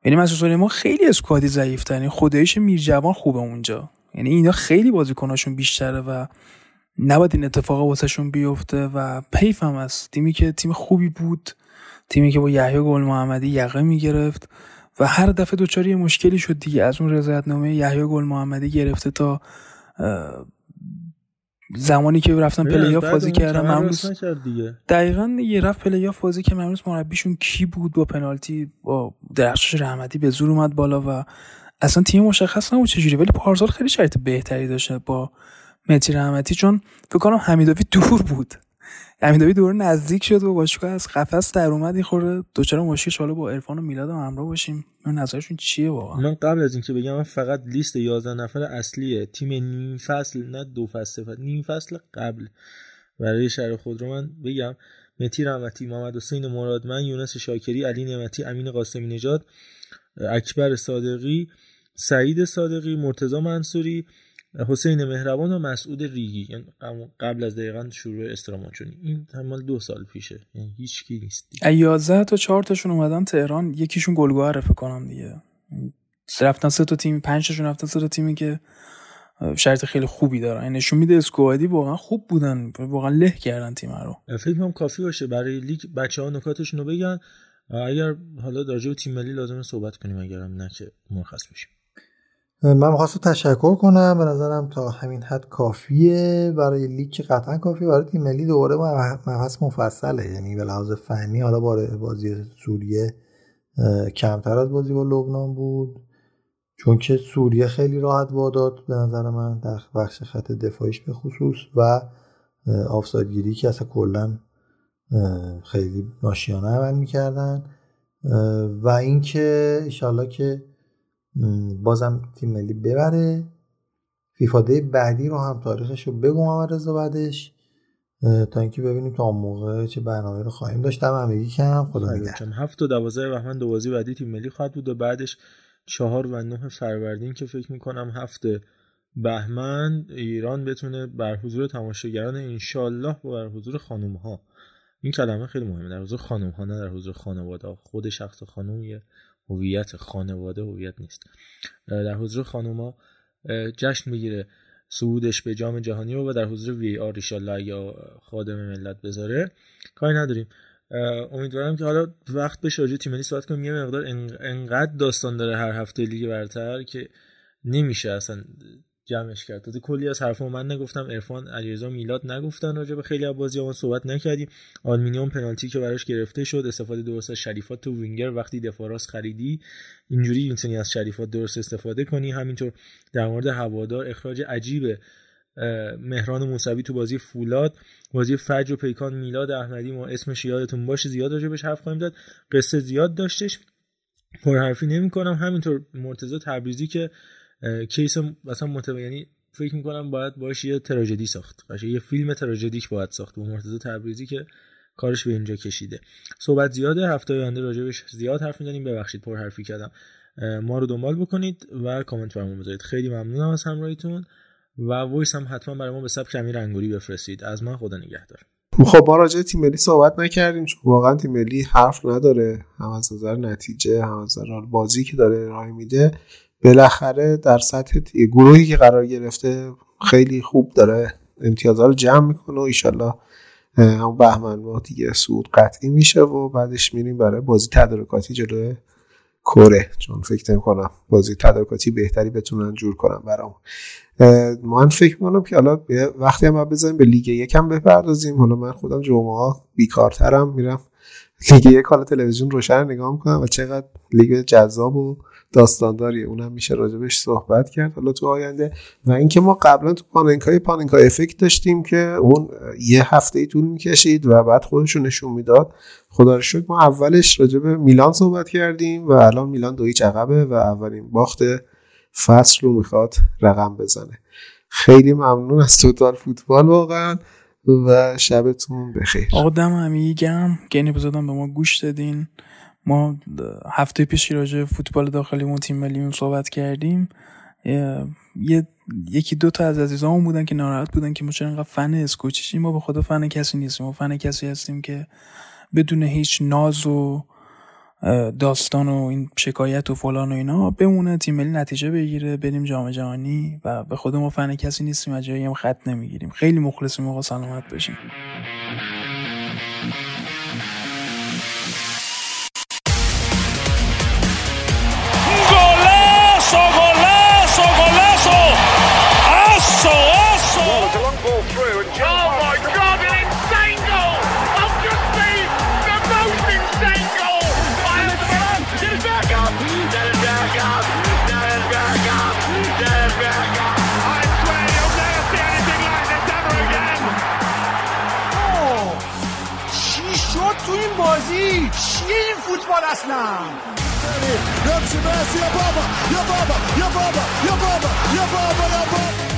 یعنی مسعود سلیمان خیلی اسکوادی ضعیف یعنی خدایش میرجوان خوبه اونجا. یعنی اینا خیلی بازیکناشون بیشتره و نباید این اتفاق واسهشون بیفته و پیف هم است تیمی که تیم خوبی بود تیمی که با یحیی گل محمدی یقه می‌گرفت و هر دفعه دوچاری یه مشکلی شد دیگه. از اون رضایتنامه یحیی گل محمدی گرفته تا زمانی که رفتن پلی بازی کردن امروز دقیقا دیگه رفت پلی بازی که امروز مربیشون کی بود با پنالتی با درخشش رحمتی به زور اومد بالا و اصلا تیم مشخص نبود چجوری ولی پارسال خیلی شرایط بهتری داشته با مهدی رحمتی چون فکر کنم حمیدوی دور بود. حمیدوی دور نزدیک شد و باشگاه از قفس در اومد خورده دوچاره مشکل حالا با عرفان و میلاد هم همراه باشیم. من نظرشون چیه واقعا؟ من قبل از اینکه بگم من فقط لیست 11 نفر اصلیه. تیم نیم فصل نه دو فصل فصل نیم فصل قبل. برای شهر خود رو من بگم متی رحمتی محمد حسین مرادمن یونس شاکری علی نعمتی امین قاسمی نژاد اکبر صادقی سعید صادقی مرتضی منصوری حسین مهربان و مسعود ریگی. یعنی قبل از دقیقا شروع استراماچونی این تمام دو سال پیشه. یعنی هیچ کی نیست 11 تا 4 تاشون اومدن تهران یکیشون گلگهر فکر کنم دیگه. رفتن سه تا تیم پنج تاشون رفتن سه تا تیمی که شرط خیلی خوبی دارن. این نشون میده اسکوادی واقعا خوب بودن. واقعا له کردن تیم رو. فکر کنم کافی باشه. برای لیگ بچه ها نکاتشون رو بگن. اگر حالا در تیم ملی لازمه صحبت کنیم اگرم نه که مرخص بشیم. من می‌خواستم تشکر کنم. به نظرم تا همین حد کافیه. برای لیگ که قطعا کافیه. برای تیم ملی دوباره مبحث مفصله یعنی به لحاظ فنی حالا بازی سوریه کمتر از بازی با لبنان بود. چون که سوریه خیلی راحت واداد به نظر من در بخش خط دفاعیش به خصوص و آفسایدگیری که اصلا کلا خیلی ناشیانه عمل می‌کردن. و اینکه ایشالله که بازم تیم ملی ببره. فیفا بعدی رو هم تاریخش رو بگو محمد رضا بعدش. تا اینکه ببینیم تا اون موقع چه برنامه رو خواهیم داشت. هم همگی کم. خدا نگهدار. هفت و دوازده بهمن دو بازی بعدی تیم ملی خواهد بود و بعدش چهار و نه فروردین که فکر می‌کنم هفته بهمن ایران بتونه بر حضور تماشاگران انشالله و بر حضور خانم ها این کلمه خیلی مهمه. در حضور خانم ها نه در حضور خانواده. خود شخص خانم یه هویت خانواده هویت نیست. در حضور خانوما جشن بگیره صعودش به جام جهانی و در حضور وی آر یا خادم ملت بذاره. کاری نداریم. امیدوارم که حالا وقت به راجع تیم ملی صحبت کنیم. یه مقدار انقدر داستان داره هر هفته لیگ برتر که نمیشه اصلا جمعش کرد. تازه کلی از حرفا من نگفتم عرفان علیرضا میلاد نگفتن راجع به خیلی از بازی صحبت نکردیم. آلومینیوم پنالتی که براش گرفته شد استفاده درست از شریفات تو وینگر. وقتی دفاع راست خریدی اینجوری می‌تونی از شریفات درست استفاده کنی. همینطور در مورد هوادار اخراج عجیب مهران موسوی تو بازی فولاد. بازی فجر و پیکان میلاد احمدی ما اسمش یادتون باشه زیاد راجبش حرف خواهیم داد قصه زیاد داشتش. پرحرفی نمی‌کنم. همینطور مرتضی تبریزی که case مثلا متو یعنی فکر می‌کنم باید باش یه تراژدی ساخت. باشه یه فیلم تراژدیک باید ساخت. با مرتضی تبریزی که کارش به اینجا کشیده. صحبت زیاده هفته آینده راجبش زیاد حرف می‌زنیم. ببخشید پر حرفی کردم. ما رو دنبال بکنید و کامنت برامون بذارید. خیلی ممنونم از همراهیتون و voice هم حتما برای ما به سبک امیر انگوری بفرستید. از من خدا نگهدار. خب ما راجع تیم ملی صحبت نکردیم. چون واقعا تیم ملی حرف نداره. هم از نظر نتیجه هم از نظر بازی که داره ارائه میده. بالاخره در سطح گروهی که قرار گرفته خیلی خوب داره امتیازها رو جمع می‌کنه و ایشالله هم بهمن ما دیگه سود قطعی میشه و بعدش میریم برای بازی تدارکاتی جلوی کره. چون فکر نمی کنم بازی تدارکاتی بهتری بتونن جور کنم برام من فکر می‌کنم که حالا وقتی هم بزنیم به لیگ یکم بپردازیم. حالا من خودم جمعه ها بیکارترم میرم لیگ یک حالا تلویزیون روشن نگاه می‌کنم و چقدر لیگ جذاب و داستانداریه اونم میشه راجبش صحبت کرد. حالا تو آینده. و اینکه ما قبلا تو پاننکای پاننکای effect داشتیم که اون یه هفته ای طول می‌کشید و بعد خودشون نشون می‌داد. خدا رو شکر ما اولش راجب میلان صحبت کردیم و الان میلان دو هیچ عقبه و اولین باخت فصل رو می‌خواد رقم بزنه. خیلی ممنون از توتال فوتبال واقعا و شبتون بخیر. آقا دم همه گم گینی بزادم به ما گوش دادین. ما هفته پیش راجع فوتبال داخلی تیم ملیون صحبت کردیم یه یکی دو تا از عزیزامون بودن که ناراحت بودن که ما چرا انقدر فن اسکوچیشیم ما به خدا فن کسی نیستیم. ما فن کسی هستیم که بدون هیچ ناز و داستان و این شکایت و فلان و اینا بمونه تیم ملی نتیجه بگیره بریم جام جهانی و به خود ما فن کسی نیستیم از جایی هم خط نمی‌گیریم. خیلی مخلصیم آقا سلامت باشیم ball through and Oh my god, an insane goal! I've just seen the most insane goal by a man! Get back up! Get it back up! Get it back up! Get it back up! I swear you'll never see anything like this ever again! Oh! این بازی؟ چی این فوتبال اصلا؟ Não tivesse, e a boba, e a boba, e a boba, e a boba, e a boba.